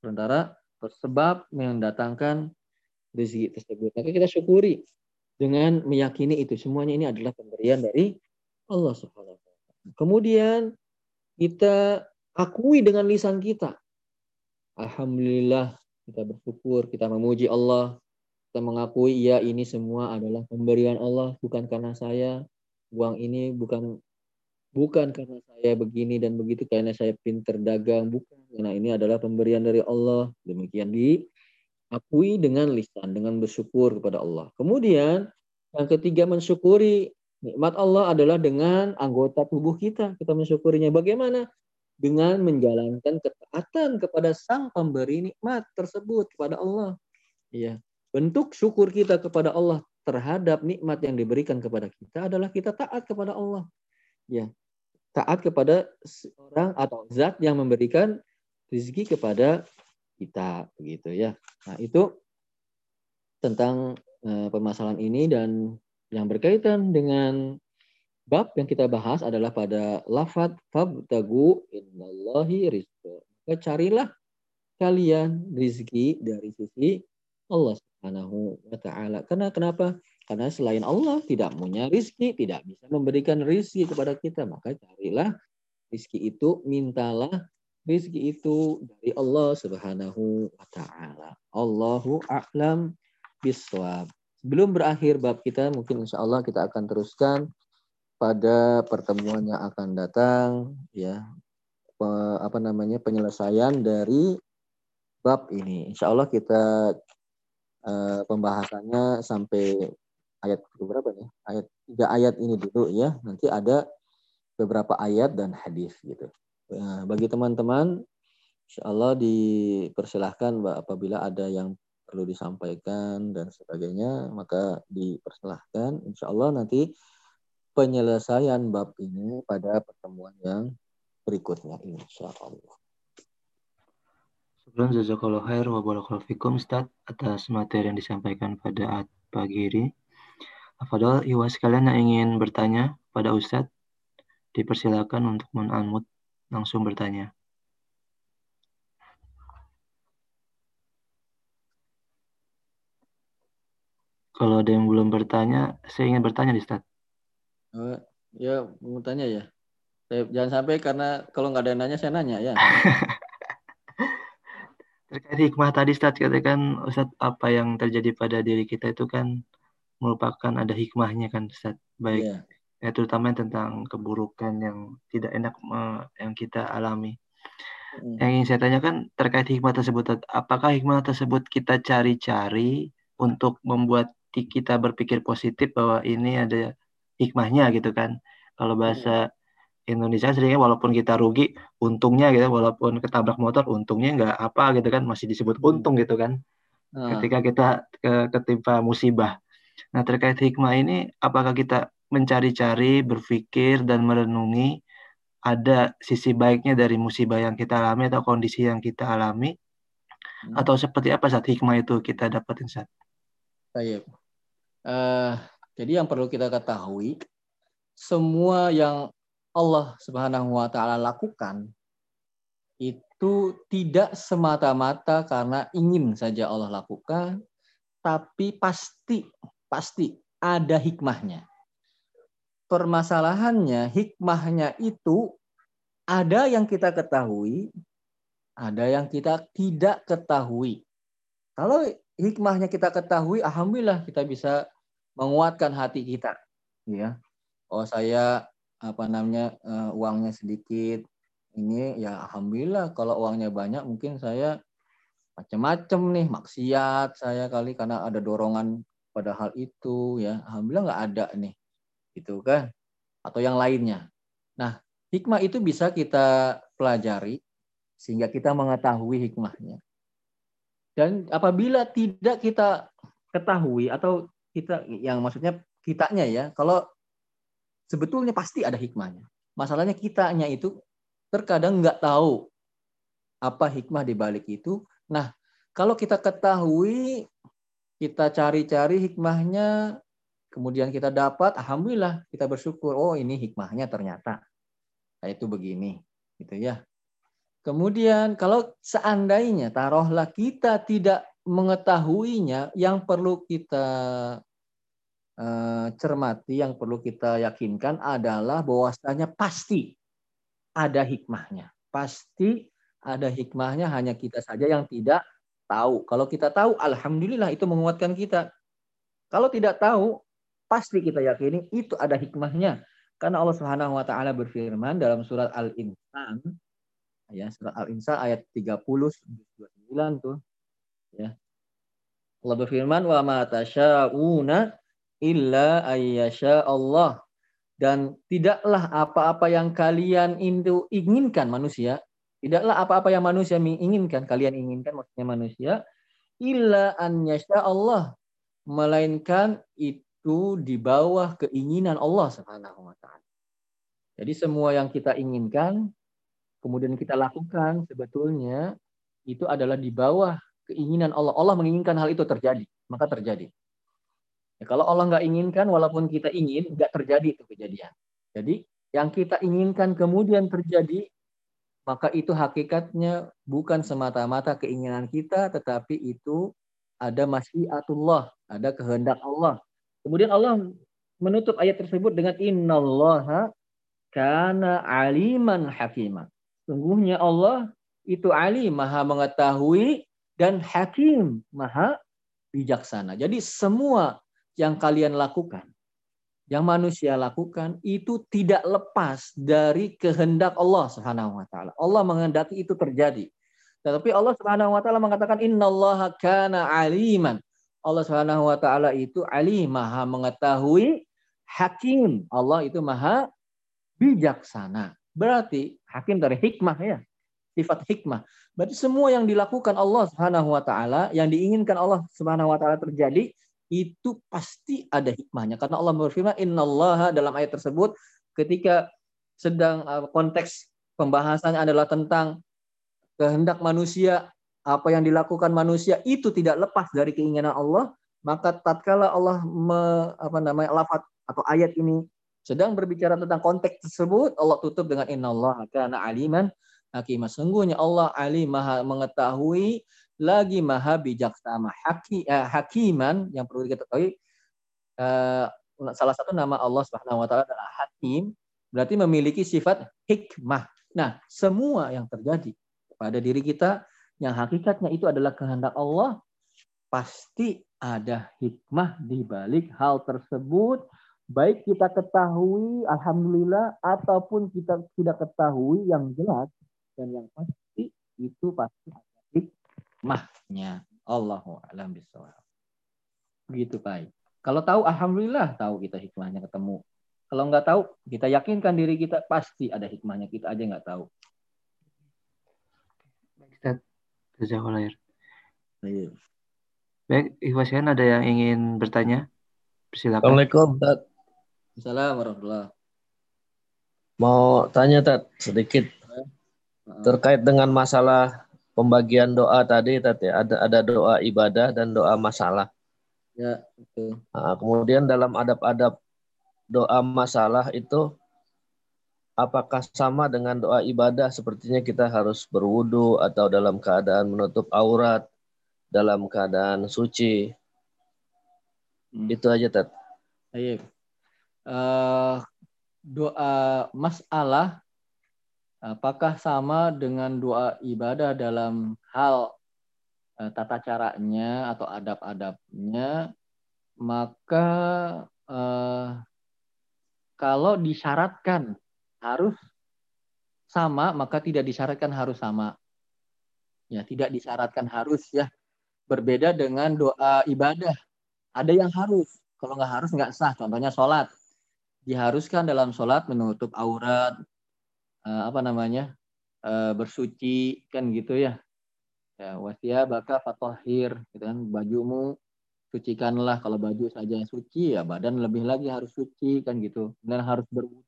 Perantara sebab mendatangkan rezeki tersebut. Maka kita syukuri dengan meyakini itu semuanya ini adalah pemberian dari Allah Subhanahu wa taala. Kemudian kita akui dengan lisan kita. Alhamdulillah kita bersyukur, kita memuji Allah kita mengakui ya ini semua adalah pemberian Allah bukan karena saya uang ini bukan bukan karena saya begini dan begitu karena saya pinter dagang bukan. Karena ini adalah pemberian dari Allah. Demikian diakui dengan lisan dengan bersyukur kepada Allah. Kemudian yang ketiga mensyukuri nikmat Allah adalah dengan anggota tubuh kita. Kita mensyukurinya. Bagaimana? Dengan menjalankan ketaatan kepada sang pemberi nikmat tersebut kepada Allah. Iya. Bentuk syukur kita kepada Allah terhadap nikmat yang diberikan kepada kita adalah kita taat kepada Allah. Ya. Taat kepada orang atau zat yang memberikan rezeki kepada kita begitu ya. Nah, itu tentang uh, permasalahan ini dan yang berkaitan dengan bab yang kita bahas adalah pada lafat fabtagu innallahi. Maka carilah kalian rizki dari sisi Allah Subhanahu wa taala. Karena kenapa? Karena selain Allah tidak punya rizki, tidak bisa memberikan rizki kepada kita. Maka carilah rizki itu, mintalah rizki itu dari Allah Subhanahu wa taala. Allahu a'lam biswab. Sebelum berakhir bab kita, mungkin insya Allah kita akan teruskan pada pertemuan yang akan datang, ya apa namanya penyelesaian dari bab ini. Insya Allah kita uh, pembahasannya sampai ayat berapa nih? Ayat tiga ayat ini dulu ya. Nanti ada beberapa ayat dan hadis gitu. Nah, bagi teman-teman, insya Allah dipersilahkan apabila ada yang perlu disampaikan dan sebagainya, maka dipersilahkan. Insya Allah nanti penyelesaian bab ini pada pertemuan yang berikutnya, insya Allah. Sebelum jazakallah khair wa barakallahu fikum Ustaz atas materi yang disampaikan pada pagi ini. Afadol, iwa sekalian yang ingin bertanya pada Ustaz, dipersilakan untuk menanmut langsung bertanya. Kalau ada yang belum bertanya, saya ingin bertanya di Ustaz. Uh, ya, mau tanya ya. Jangan sampai karena kalau nggak ada yang nanya, saya nanya ya. terkait hikmah tadi Ustaz katakan Ustaz apa yang terjadi pada diri kita itu kan merupakan ada hikmahnya kan Ustaz baik yeah. ya terutama tentang keburukan yang tidak enak uh, yang kita alami mm. yang ingin saya tanyakan terkait hikmah tersebut apakah hikmah tersebut kita cari-cari untuk membuat kita berpikir positif bahwa ini ada hikmahnya gitu kan kalau bahasa Indonesia seringnya walaupun kita rugi untungnya gitu walaupun ketabrak motor untungnya nggak apa gitu kan masih disebut hmm. untung gitu kan hmm. ketika kita ke, ketimpa musibah nah terkait hikmah ini apakah kita mencari-cari berpikir dan merenungi ada sisi baiknya dari musibah yang kita alami atau kondisi yang kita alami hmm. atau seperti apa saat hikmah itu kita dapatin saat Baik. Uh, jadi yang perlu kita ketahui semua yang Allah Subhanahu wa taala lakukan itu tidak semata-mata karena ingin saja Allah lakukan, tapi pasti pasti ada hikmahnya. Permasalahannya hikmahnya itu ada yang kita ketahui, ada yang kita tidak ketahui. Kalau hikmahnya kita ketahui, alhamdulillah kita bisa menguatkan hati kita. Ya, oh saya apa namanya uh, uangnya sedikit, ini ya alhamdulillah kalau uangnya banyak mungkin saya macam-macam nih maksiat saya kali karena ada dorongan pada hal itu ya. Alhamdulillah nggak ada nih gitu kan? Atau yang lainnya. Nah hikmah itu bisa kita pelajari sehingga kita mengetahui hikmahnya. Dan apabila tidak kita ketahui atau kita yang maksudnya kitanya ya kalau sebetulnya pasti ada hikmahnya masalahnya kitanya itu terkadang nggak tahu apa hikmah di balik itu Nah, kalau kita ketahui, kita cari-cari hikmahnya, kemudian kita dapat, alhamdulillah kita bersyukur. Oh, ini hikmahnya ternyata. Nah, itu begini, gitu ya. Kemudian kalau seandainya taruhlah kita tidak mengetahuinya, yang perlu kita cermati, yang perlu kita yakinkan adalah bahwasanya pasti ada hikmahnya. Pasti ada hikmahnya hanya kita saja yang tidak tahu. Kalau kita tahu, alhamdulillah itu menguatkan kita. Kalau tidak tahu, pasti kita yakini itu ada hikmahnya. Karena Allah Subhanahu wa taala berfirman dalam surat Al-Insan ya, surat Al-Insan ayat 30 29 tuh. Ya. Allah berfirman wa ma tasyauna illa ayyasha Allah dan tidaklah apa-apa yang kalian itu inginkan manusia Tidaklah apa-apa yang manusia inginkan, kalian inginkan maksudnya manusia, illa an Allah, melainkan itu di bawah keinginan Allah Subhanahu wa taala. Jadi semua yang kita inginkan kemudian kita lakukan sebetulnya itu adalah di bawah keinginan Allah. Allah menginginkan hal itu terjadi, maka terjadi. Ya, kalau Allah nggak inginkan, walaupun kita ingin, nggak terjadi itu kejadian. Jadi yang kita inginkan kemudian terjadi maka itu hakikatnya bukan semata-mata keinginan kita, tetapi itu ada masyiatullah, ada kehendak Allah. Kemudian Allah menutup ayat tersebut dengan innallaha kana aliman hakimah. Sungguhnya Allah itu alim, maha mengetahui dan hakim, maha bijaksana. Jadi semua yang kalian lakukan, yang manusia lakukan itu tidak lepas dari kehendak Allah Subhanahu wa taala. Allah menghendaki itu terjadi. Tetapi Allah Subhanahu wa taala mengatakan innallaha kana aliman. Allah Subhanahu wa taala itu alim, maha mengetahui, hakim. Allah itu maha bijaksana. Berarti hakim dari hikmah ya. Sifat hikmah. Berarti semua yang dilakukan Allah Subhanahu wa taala, yang diinginkan Allah Subhanahu wa taala terjadi, itu pasti ada hikmahnya. Karena Allah berfirman innallaha dalam ayat tersebut ketika sedang uh, konteks pembahasannya adalah tentang kehendak manusia apa yang dilakukan manusia itu tidak lepas dari keinginan Allah maka tatkala Allah me, apa namanya lafaz atau ayat ini sedang berbicara tentang konteks tersebut Allah tutup dengan innallaha kana aliman hakimah sungguhnya Allah alim maha mengetahui lagi maha bijaksana. Haki, eh, hakiman yang perlu diketahui eh, salah satu nama Allah Subhanahu wa taala adalah hakim berarti memiliki sifat hikmah. Nah, semua yang terjadi pada diri kita yang hakikatnya itu adalah kehendak Allah pasti ada hikmah di balik hal tersebut. Baik kita ketahui alhamdulillah ataupun kita tidak ketahui yang jelas dan yang pasti itu pasti hikmahnya. Allahu a'lam bishawab. Begitu Pak. Kalau tahu alhamdulillah tahu kita hikmahnya ketemu. Kalau nggak tahu, kita yakinkan diri kita pasti ada hikmahnya. Kita aja nggak tahu. Baik, Ustaz. Jazakallah Baik. Baik, Ikhwasian ada yang ingin bertanya? Silakan. Assalamualaikum, Ustaz. Assalamualaikum warahmatullahi Mau tanya, Tat, sedikit. Terkait dengan masalah pembagian doa tadi tadi ada ada doa ibadah dan doa masalah. Ya, betul. Nah, kemudian dalam adab-adab doa masalah itu apakah sama dengan doa ibadah sepertinya kita harus berwudu atau dalam keadaan menutup aurat dalam keadaan suci. Hmm. Itu aja, Tat. Baik. Uh, doa masalah apakah sama dengan doa ibadah dalam hal uh, tata caranya atau adab-adabnya, maka uh, kalau disyaratkan harus sama, maka tidak disyaratkan harus sama. Ya, tidak disyaratkan harus ya. Berbeda dengan doa ibadah. Ada yang harus. Kalau nggak harus nggak sah. Contohnya sholat. Diharuskan dalam sholat menutup aurat, uh, apa namanya, uh, bersuci kan gitu ya. Ya, wasia baka fatohir, gitu kan. Bajumu sucikanlah. Kalau baju saja suci ya badan lebih lagi harus suci kan gitu. Dan harus berwudu.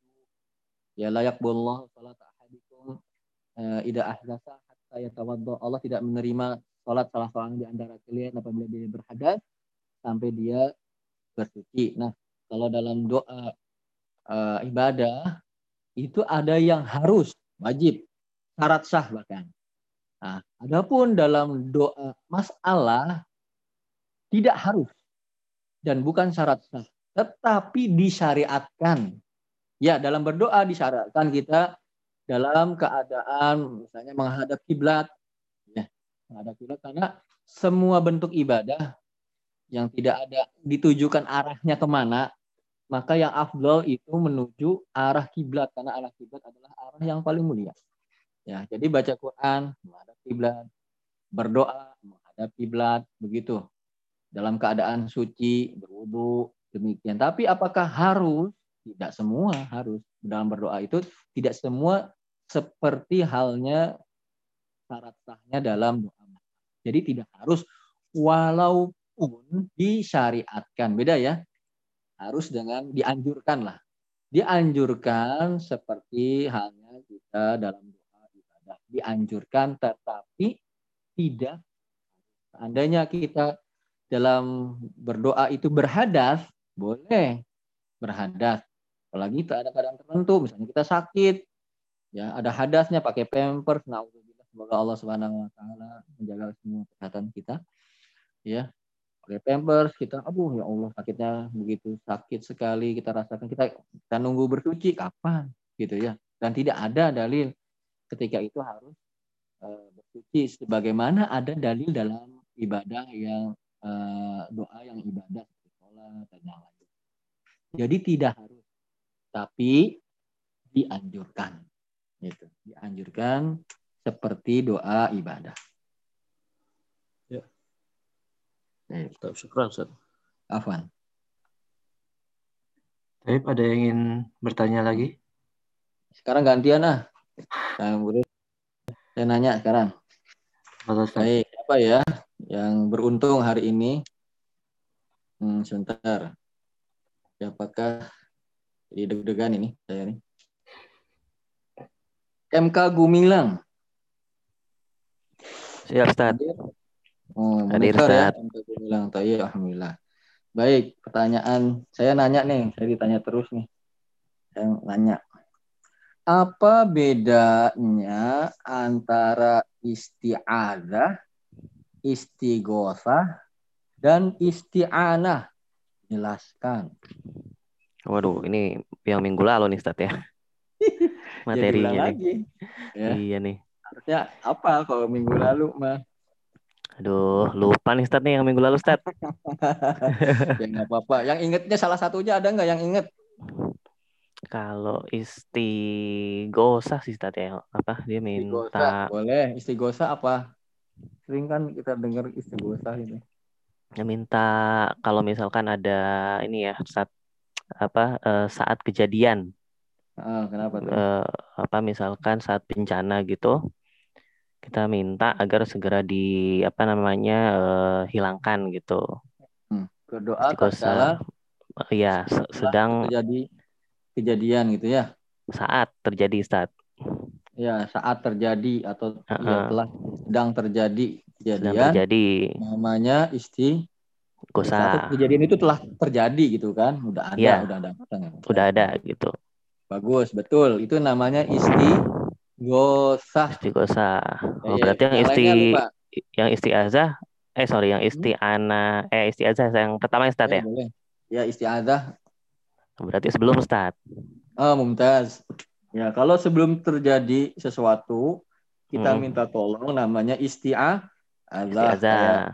Ya layak bollah salat ahadikum uh, ida ahdasa saya tawaddo Allah tidak menerima sholat salah seorang di antara kalian apabila dia berhadas sampai dia bersuci. Nah, kalau dalam doa uh, ibadah itu ada yang harus wajib syarat sah bahkan. Nah, adapun dalam doa masalah tidak harus dan bukan syarat sah, tetapi disyariatkan. Ya, dalam berdoa disyariatkan kita dalam keadaan misalnya menghadap kiblat ya menghadap kiblat karena semua bentuk ibadah yang tidak ada ditujukan arahnya ke mana maka yang afdol itu menuju arah kiblat karena arah kiblat adalah arah yang paling mulia ya jadi baca Quran menghadap kiblat berdoa menghadap kiblat begitu dalam keadaan suci berwudu demikian tapi apakah harus tidak semua harus dalam berdoa itu tidak semua seperti halnya syarat sahnya dalam doa. Jadi tidak harus walaupun disyariatkan. Beda ya. Harus dengan dianjurkan lah. Dianjurkan seperti halnya kita dalam doa ibadah. Dianjurkan tetapi tidak. Seandainya kita dalam berdoa itu berhadas, boleh berhadas apalagi ada keadaan tertentu misalnya kita sakit ya ada hadasnya pakai pampers naudzubillah semoga Allah Subhanahu wa taala menjaga semua kesehatan kita ya pakai pampers kita aduh ya Allah sakitnya begitu sakit sekali kita rasakan. Kita kita nunggu bersuci kapan? Gitu ya. Dan tidak ada dalil ketika itu harus uh, bersuci. Sebagaimana ada dalil dalam ibadah yang uh, doa yang ibadah sholat dan yang lain. Jadi tidak harus tapi dianjurkan. Itu, dianjurkan seperti doa ibadah. Ya. Baik, syukran, Ustaz. Afwan. Baik, ada yang ingin bertanya lagi? Sekarang gantian ah. Saya nanya sekarang. Baik, apa ya yang beruntung hari ini? Hmm, sebentar. Apakah jadi deg-degan ini saya nih. MK Gumilang. Siap, Ustaz. Oh, Hadir, ya, MK Gumilang. Tayyip, Alhamdulillah. Baik, pertanyaan. Saya nanya nih, saya ditanya terus nih. Saya nanya. Apa bedanya antara isti'adah, istighosah, dan isti'anah? Jelaskan. Waduh, ini yang minggu lalu nih Stat ya. Materinya nih. Ya. Iya nih. Harusnya apa kalau minggu lalu mah? Aduh, lupa nih Stat nih yang minggu lalu Stat. ya nggak apa-apa. Yang ingetnya salah satunya ada nggak yang inget? Kalau istighosa sih Stat ya. Apa dia minta? Istigosa. Boleh. Istighosa apa? Sering kan kita dengar istighosa ini. Ya minta kalau misalkan ada ini ya Stat apa uh, saat kejadian. Oh, kenapa tuh? Uh, apa misalkan saat bencana gitu kita minta agar segera di apa namanya uh, hilangkan gitu. Hmm. Berdoa salah. ya sedang terjadi kejadian gitu ya. Saat terjadi saat. Ya, saat terjadi atau uh -uh. ya telah sedang terjadi kejadian. Sedang terjadi. Namanya isti Gosa. kejadian itu telah terjadi gitu kan, udah ada, ya, udah ada. Udah ada gitu. Bagus, betul. Itu namanya isti gosa. Isti gosa. Oh, ya, berarti yang isti yang isti azah eh sorry yang isti hmm? ana eh isti azah yang pertama yang start ya? Boleh. Ya isti azah. Berarti sebelum start. Oh, mumtaz. Ya, kalau sebelum terjadi sesuatu kita hmm. minta tolong namanya isti'ah Isti'azah. Kayak,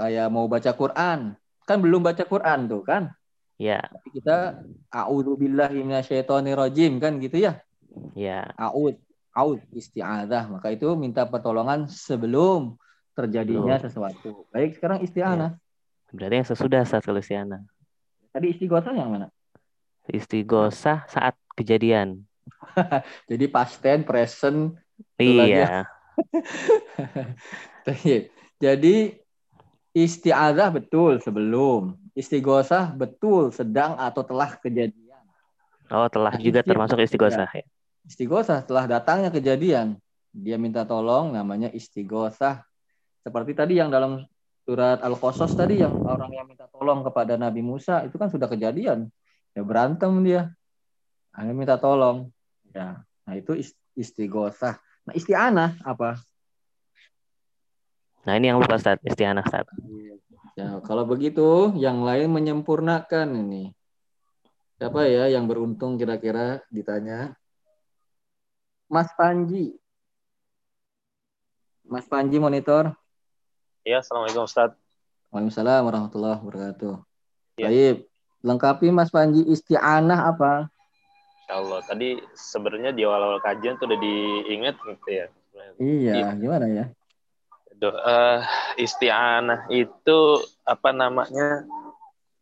kayak mau baca Quran. Kan belum baca Quran tuh kan? Ya. Tapi kita a'udzubillahi minasyaitonirrajim kan gitu ya? Ya. A'ud, a'ud isti'adzah. Maka itu minta pertolongan sebelum terjadinya belum. sesuatu. Baik, sekarang isti'anah. Ya. Berarti yang sesudah saat kalau isti'anah. Tadi istighosah yang mana? Istighosah saat kejadian. Jadi past tense, present. Iya. Jadi isti'adzah betul sebelum, istighosah betul sedang atau telah kejadian. Oh, telah nah, juga termasuk istighosah ya. Istighosah telah datangnya kejadian. Dia minta tolong namanya istighosah. Seperti tadi yang dalam surat Al-Qasas tadi yang orang yang minta tolong kepada Nabi Musa itu kan sudah kejadian. Ya berantem dia. Hanya minta tolong. Ya. Nah, itu istighosah. Nah, isti'anah apa? Nah ini yang lupa Ustaz, istianah Ustaz. Ya, kalau begitu yang lain menyempurnakan ini. Siapa ya yang beruntung kira-kira ditanya? Mas Panji. Mas Panji monitor. Iya, Assalamualaikum Ustaz. Waalaikumsalam warahmatullahi wabarakatuh. Ya. Baik, lengkapi Mas Panji isti'anah apa? Insya Allah. Tadi sebenarnya di awal-awal kajian tuh udah diingat gitu ya. Iya, gimana ya? uh, isti'anah itu apa namanya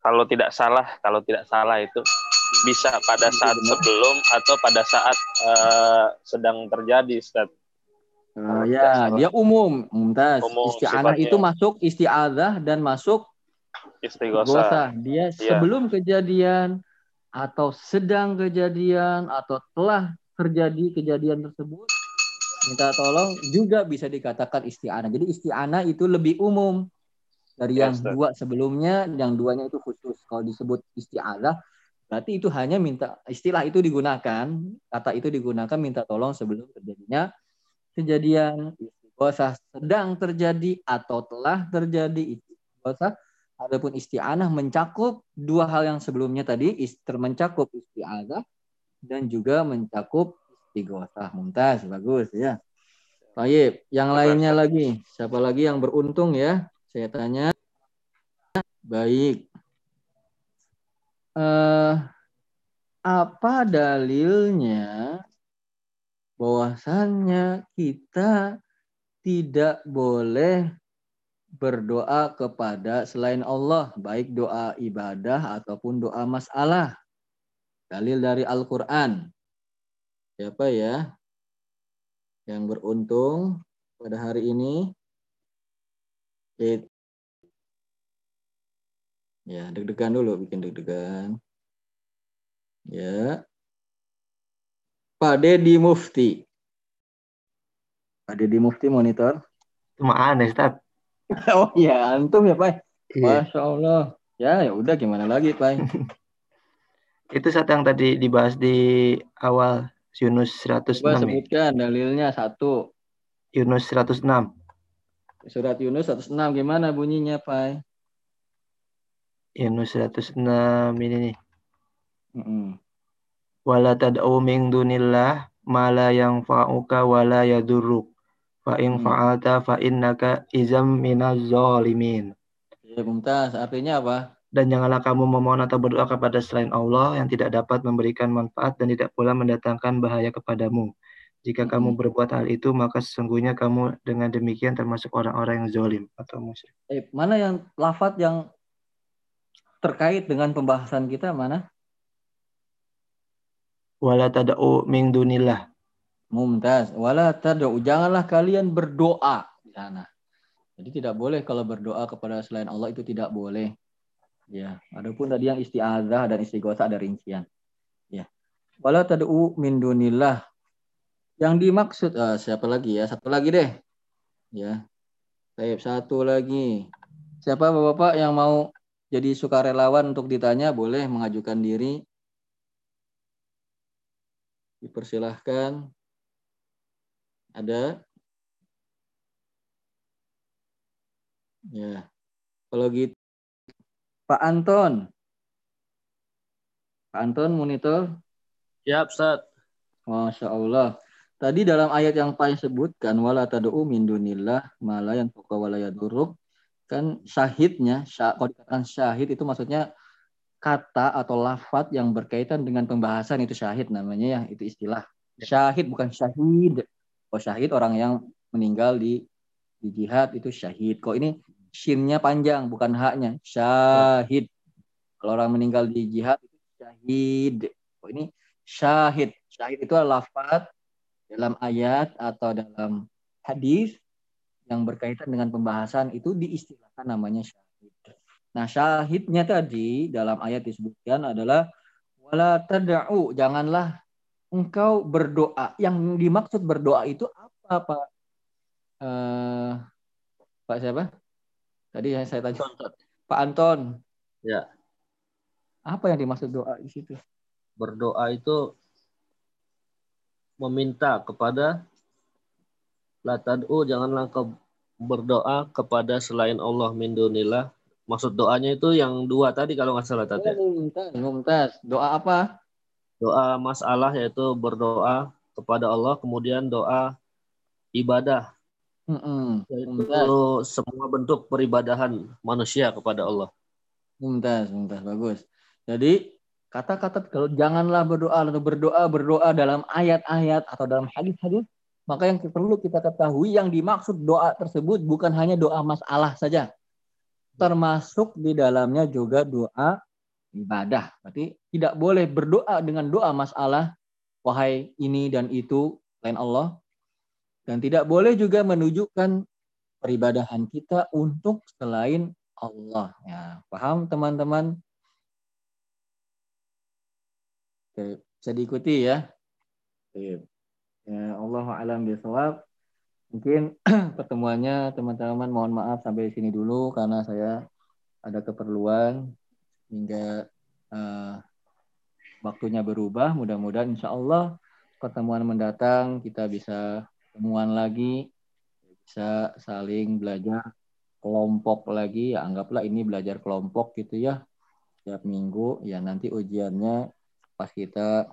kalau tidak salah kalau tidak salah itu bisa pada saat sebelum atau pada saat uh, sedang terjadi Ustaz. Uh, ya, dia umum. Mumtaz. Umum, isti'anah itu masuk isti'adzah dan masuk istighosah. Dia ya. sebelum kejadian atau sedang kejadian atau telah terjadi kejadian tersebut minta tolong juga bisa dikatakan isti'anah. Jadi isti'anah itu lebih umum dari yang yes, dua sebelumnya, yang duanya itu khusus. Kalau disebut isti'anah, berarti itu hanya minta istilah itu digunakan, kata itu digunakan minta tolong sebelum terjadinya kejadian. Istighosah sedang terjadi atau telah terjadi istighosah adapun isti'anah mencakup dua hal yang sebelumnya tadi termencakup isti'anah dan juga mencakup istighothah mumtaz bagus ya. Baik, yang lainnya lagi. Siapa lagi yang beruntung ya? Saya tanya. Baik uh, apa dalilnya bahwasannya kita tidak boleh berdoa kepada selain Allah, baik doa ibadah ataupun doa masalah. Dalil dari Al-Quran. Siapa ya yang beruntung pada hari ini? Ya, deg-degan dulu, bikin deg-degan. Ya. Pak Dedi Mufti. Pak Dedi Mufti monitor. Cuma aneh, Ustaz. oh iya, antum ya, Pak. Iya. Masya Allah. Ya, ya udah gimana lagi, Pak. Itu saat yang tadi dibahas di awal Yunus 106. Coba ya? sebutkan ya? dalilnya satu. Yunus 106. Surat Yunus 106 gimana bunyinya, Pak? Yunus 106 ini nih. Mm -hmm. Wala tad'u min dunillah ma la yanfa'uka wa la yadurruk. Fa in hmm. fa'alta fa innaka izam minaz zalimin. Ya, Mumtaz. Artinya apa? Dan janganlah kamu memohon atau berdoa kepada selain Allah yang tidak dapat memberikan manfaat dan tidak pula mendatangkan bahaya kepadamu. Jika hmm. kamu berbuat hal itu, maka sesungguhnya kamu dengan demikian termasuk orang-orang yang zolim atau musyrik. Eh, mana yang lafat yang terkait dengan pembahasan kita mana? Wala tada'u min dunillah. Mumtaz. Wala tada'u. Janganlah kalian berdoa di sana. Jadi tidak boleh kalau berdoa kepada selain Allah itu tidak boleh. Ya, adapun tadi yang isti'adzah dan istighosah ada rincian. Ya. Wala tad'u min dunillah. Yang dimaksud uh, siapa lagi ya? Satu lagi deh. Ya. Baik, satu lagi. Siapa Bapak-bapak yang mau jadi sukarelawan untuk ditanya boleh mengajukan diri. Dipersilahkan. Ada? Ya. Kalau gitu Pak Anton. Pak Anton monitor. Ya, Ustaz. Masya Allah. Tadi dalam ayat yang paling sebutkan wala tad'u min dunillah ma la yanfuqa wa la yadurruk kan syahidnya syah, kalau dikatakan syahid itu maksudnya kata atau lafat yang berkaitan dengan pembahasan itu syahid namanya ya itu istilah. Ya. syahid bukan syahid. Oh syahid orang yang meninggal di di jihad itu syahid. Kok ini shinnya panjang bukan haknya syahid. Kalau orang meninggal di jihad itu syahid. Kok ini syahid. Syahid itu adalah lafat dalam ayat atau dalam hadis yang berkaitan dengan pembahasan itu diistilahkan namanya syahid. Nah, syahidnya tadi dalam ayat disebutkan adalah wala tad'u, janganlah engkau berdoa. Yang dimaksud berdoa itu apa, Pak? Uh, Pak siapa? Tadi yang saya tanya. Pak Anton. Ya. Apa yang dimaksud doa di situ? Berdoa itu meminta kepada la tad'u janganlah kau berdoa kepada selain Allah min dunillah. Maksud doanya itu yang dua tadi kalau nggak salah tadi. Mumtaz, mumtaz. Doa apa? Doa masalah yaitu berdoa kepada Allah, kemudian doa ibadah. Mm-mm. Yaitu mumtaz. semua bentuk peribadahan manusia kepada Allah. Mumtaz, mumtaz. Bagus. Jadi kata-kata kalau janganlah berdoa atau berdoa berdoa dalam ayat-ayat atau dalam hadis-hadis maka yang perlu kita ketahui yang dimaksud doa tersebut bukan hanya doa masalah saja. Termasuk di dalamnya juga doa ibadah. Berarti tidak boleh berdoa dengan doa masalah wahai ini dan itu lain Allah. Dan tidak boleh juga menunjukkan peribadahan kita untuk selain Allah. Ya paham teman-teman? Oke, bisa diikuti ya. Oke. Ya, Allah alam bisawab. Mungkin pertemuannya teman-teman mohon maaf sampai sini dulu karena saya ada keperluan hingga uh, waktunya berubah. Mudah-mudahan insya Allah pertemuan mendatang kita bisa temuan lagi, bisa saling belajar kelompok lagi. Ya anggaplah ini belajar kelompok gitu ya. Setiap minggu ya nanti ujiannya pas kita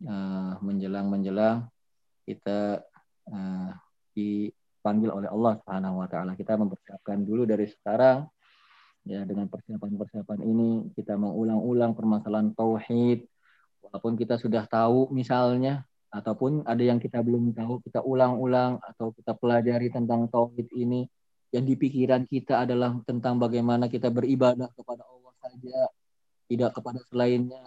uh, menjelang menjelang kita uh, dipanggil oleh Allah Subhanahu Wa Taala. Kita mempersiapkan dulu dari sekarang. Ya dengan persiapan-persiapan ini kita mengulang-ulang permasalahan tauhid. Walaupun kita sudah tahu misalnya ataupun ada yang kita belum tahu kita ulang-ulang atau kita pelajari tentang tauhid ini yang di pikiran kita adalah tentang bagaimana kita beribadah kepada Allah saja tidak kepada selainnya.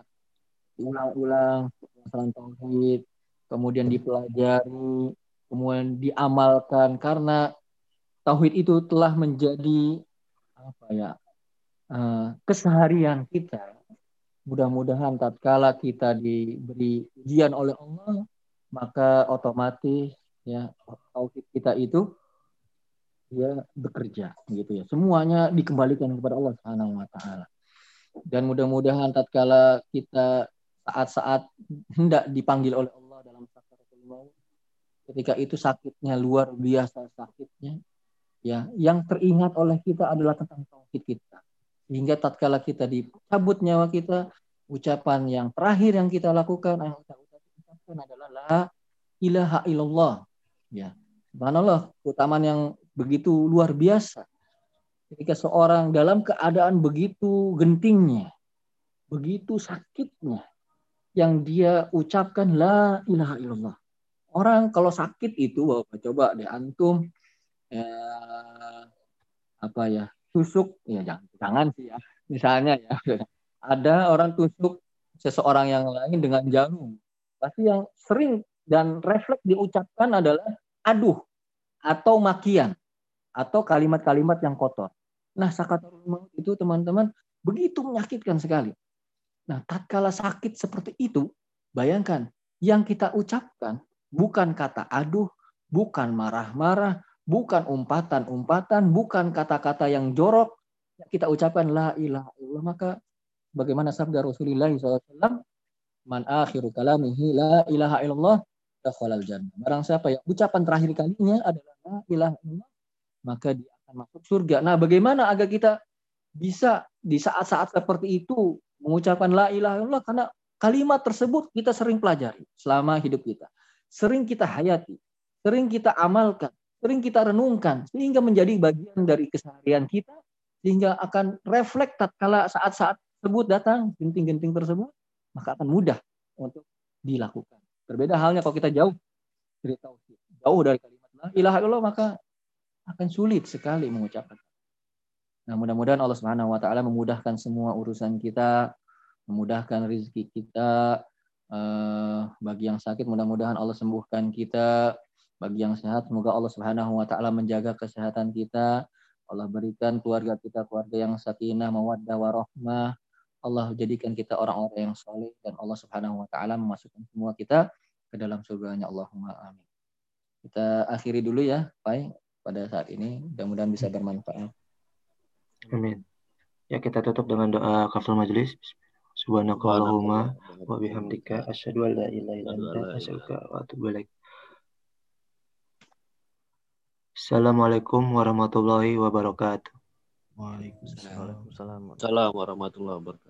Diulang-ulang masalah tauhid, kemudian dipelajari, kemudian diamalkan karena tauhid itu telah menjadi apa ya uh, keseharian kita. Mudah-mudahan tatkala kita diberi ujian oleh Allah, maka otomatis ya tauhid kita itu ya bekerja gitu ya. Semuanya dikembalikan kepada Allah Subhanahu wa taala. Dan mudah-mudahan tatkala kita saat-saat hendak dipanggil oleh Ketika itu sakitnya luar biasa sakitnya ya yang teringat oleh kita adalah tentang tauhid kita. Sehingga tatkala kita dicabut nyawa kita ucapan yang terakhir yang kita lakukan yang kita ucapkan adalah la ilaha illallah. Ya subhanallah keutamaan yang begitu luar biasa. Ketika seorang dalam keadaan begitu gentingnya begitu sakitnya yang dia ucapkan la ilaha illallah. Orang kalau sakit itu Bapak coba deh antum ya, apa ya tusuk ya jangan jangan sih ya misalnya ya ada orang tusuk seseorang yang lain dengan jarum pasti yang sering dan refleks diucapkan adalah aduh atau makian atau kalimat-kalimat yang kotor. Nah, sakatul maut itu teman-teman begitu menyakitkan sekali. Nah, tatkala sakit seperti itu, bayangkan yang kita ucapkan bukan kata aduh, bukan marah-marah, bukan umpatan-umpatan, bukan kata-kata yang jorok. Yang kita ucapkan la ilaha illallah, maka bagaimana sabda Rasulullah SAW, man akhiru kalamihi la ilaha illallah, dakhalal jannah. Barang siapa yang ucapan terakhir kalinya adalah la ilaha illallah, maka dia akan masuk surga. Nah, bagaimana agar kita bisa di saat-saat seperti itu mengucapkan la ilaha illallah karena kalimat tersebut kita sering pelajari selama hidup kita. sering kita hayati, sering kita amalkan, sering kita renungkan sehingga menjadi bagian dari keseharian kita sehingga akan refleks tatkala saat-saat tersebut datang genting-genting tersebut maka akan mudah untuk dilakukan. Berbeda halnya kalau kita jauh dari tauhid, jauh dari kalimat la ilaha illallah maka akan sulit sekali mengucapkan. Nah, mudah-mudahan Allah Subhanahu wa taala memudahkan semua urusan kita, memudahkan rezeki kita. Eh, bagi yang sakit mudah-mudahan Allah sembuhkan kita, bagi yang sehat, semoga Allah Subhanahu wa taala menjaga kesehatan kita. Allah berikan keluarga kita keluarga yang sakinah, mawaddah, warahmah. Allah jadikan kita orang-orang yang soleh dan Allah Subhanahu wa taala memasukkan semua kita ke dalam surganya Allahumma amin. Kita akhiri dulu ya, Pak, pada saat ini. Mudah-mudahan bisa bermanfaat. Amin. Ya kita tutup dengan doa kafir majelis. Subhanakallahumma wa bihamdika asyhadu an la ilaha illa anta asyhadu wa atubu ilaik. Assalamualaikum warahmatullahi wabarakatuh. Waalaikumsalam. Waalaikumsalam warahmatullahi wabarakatuh.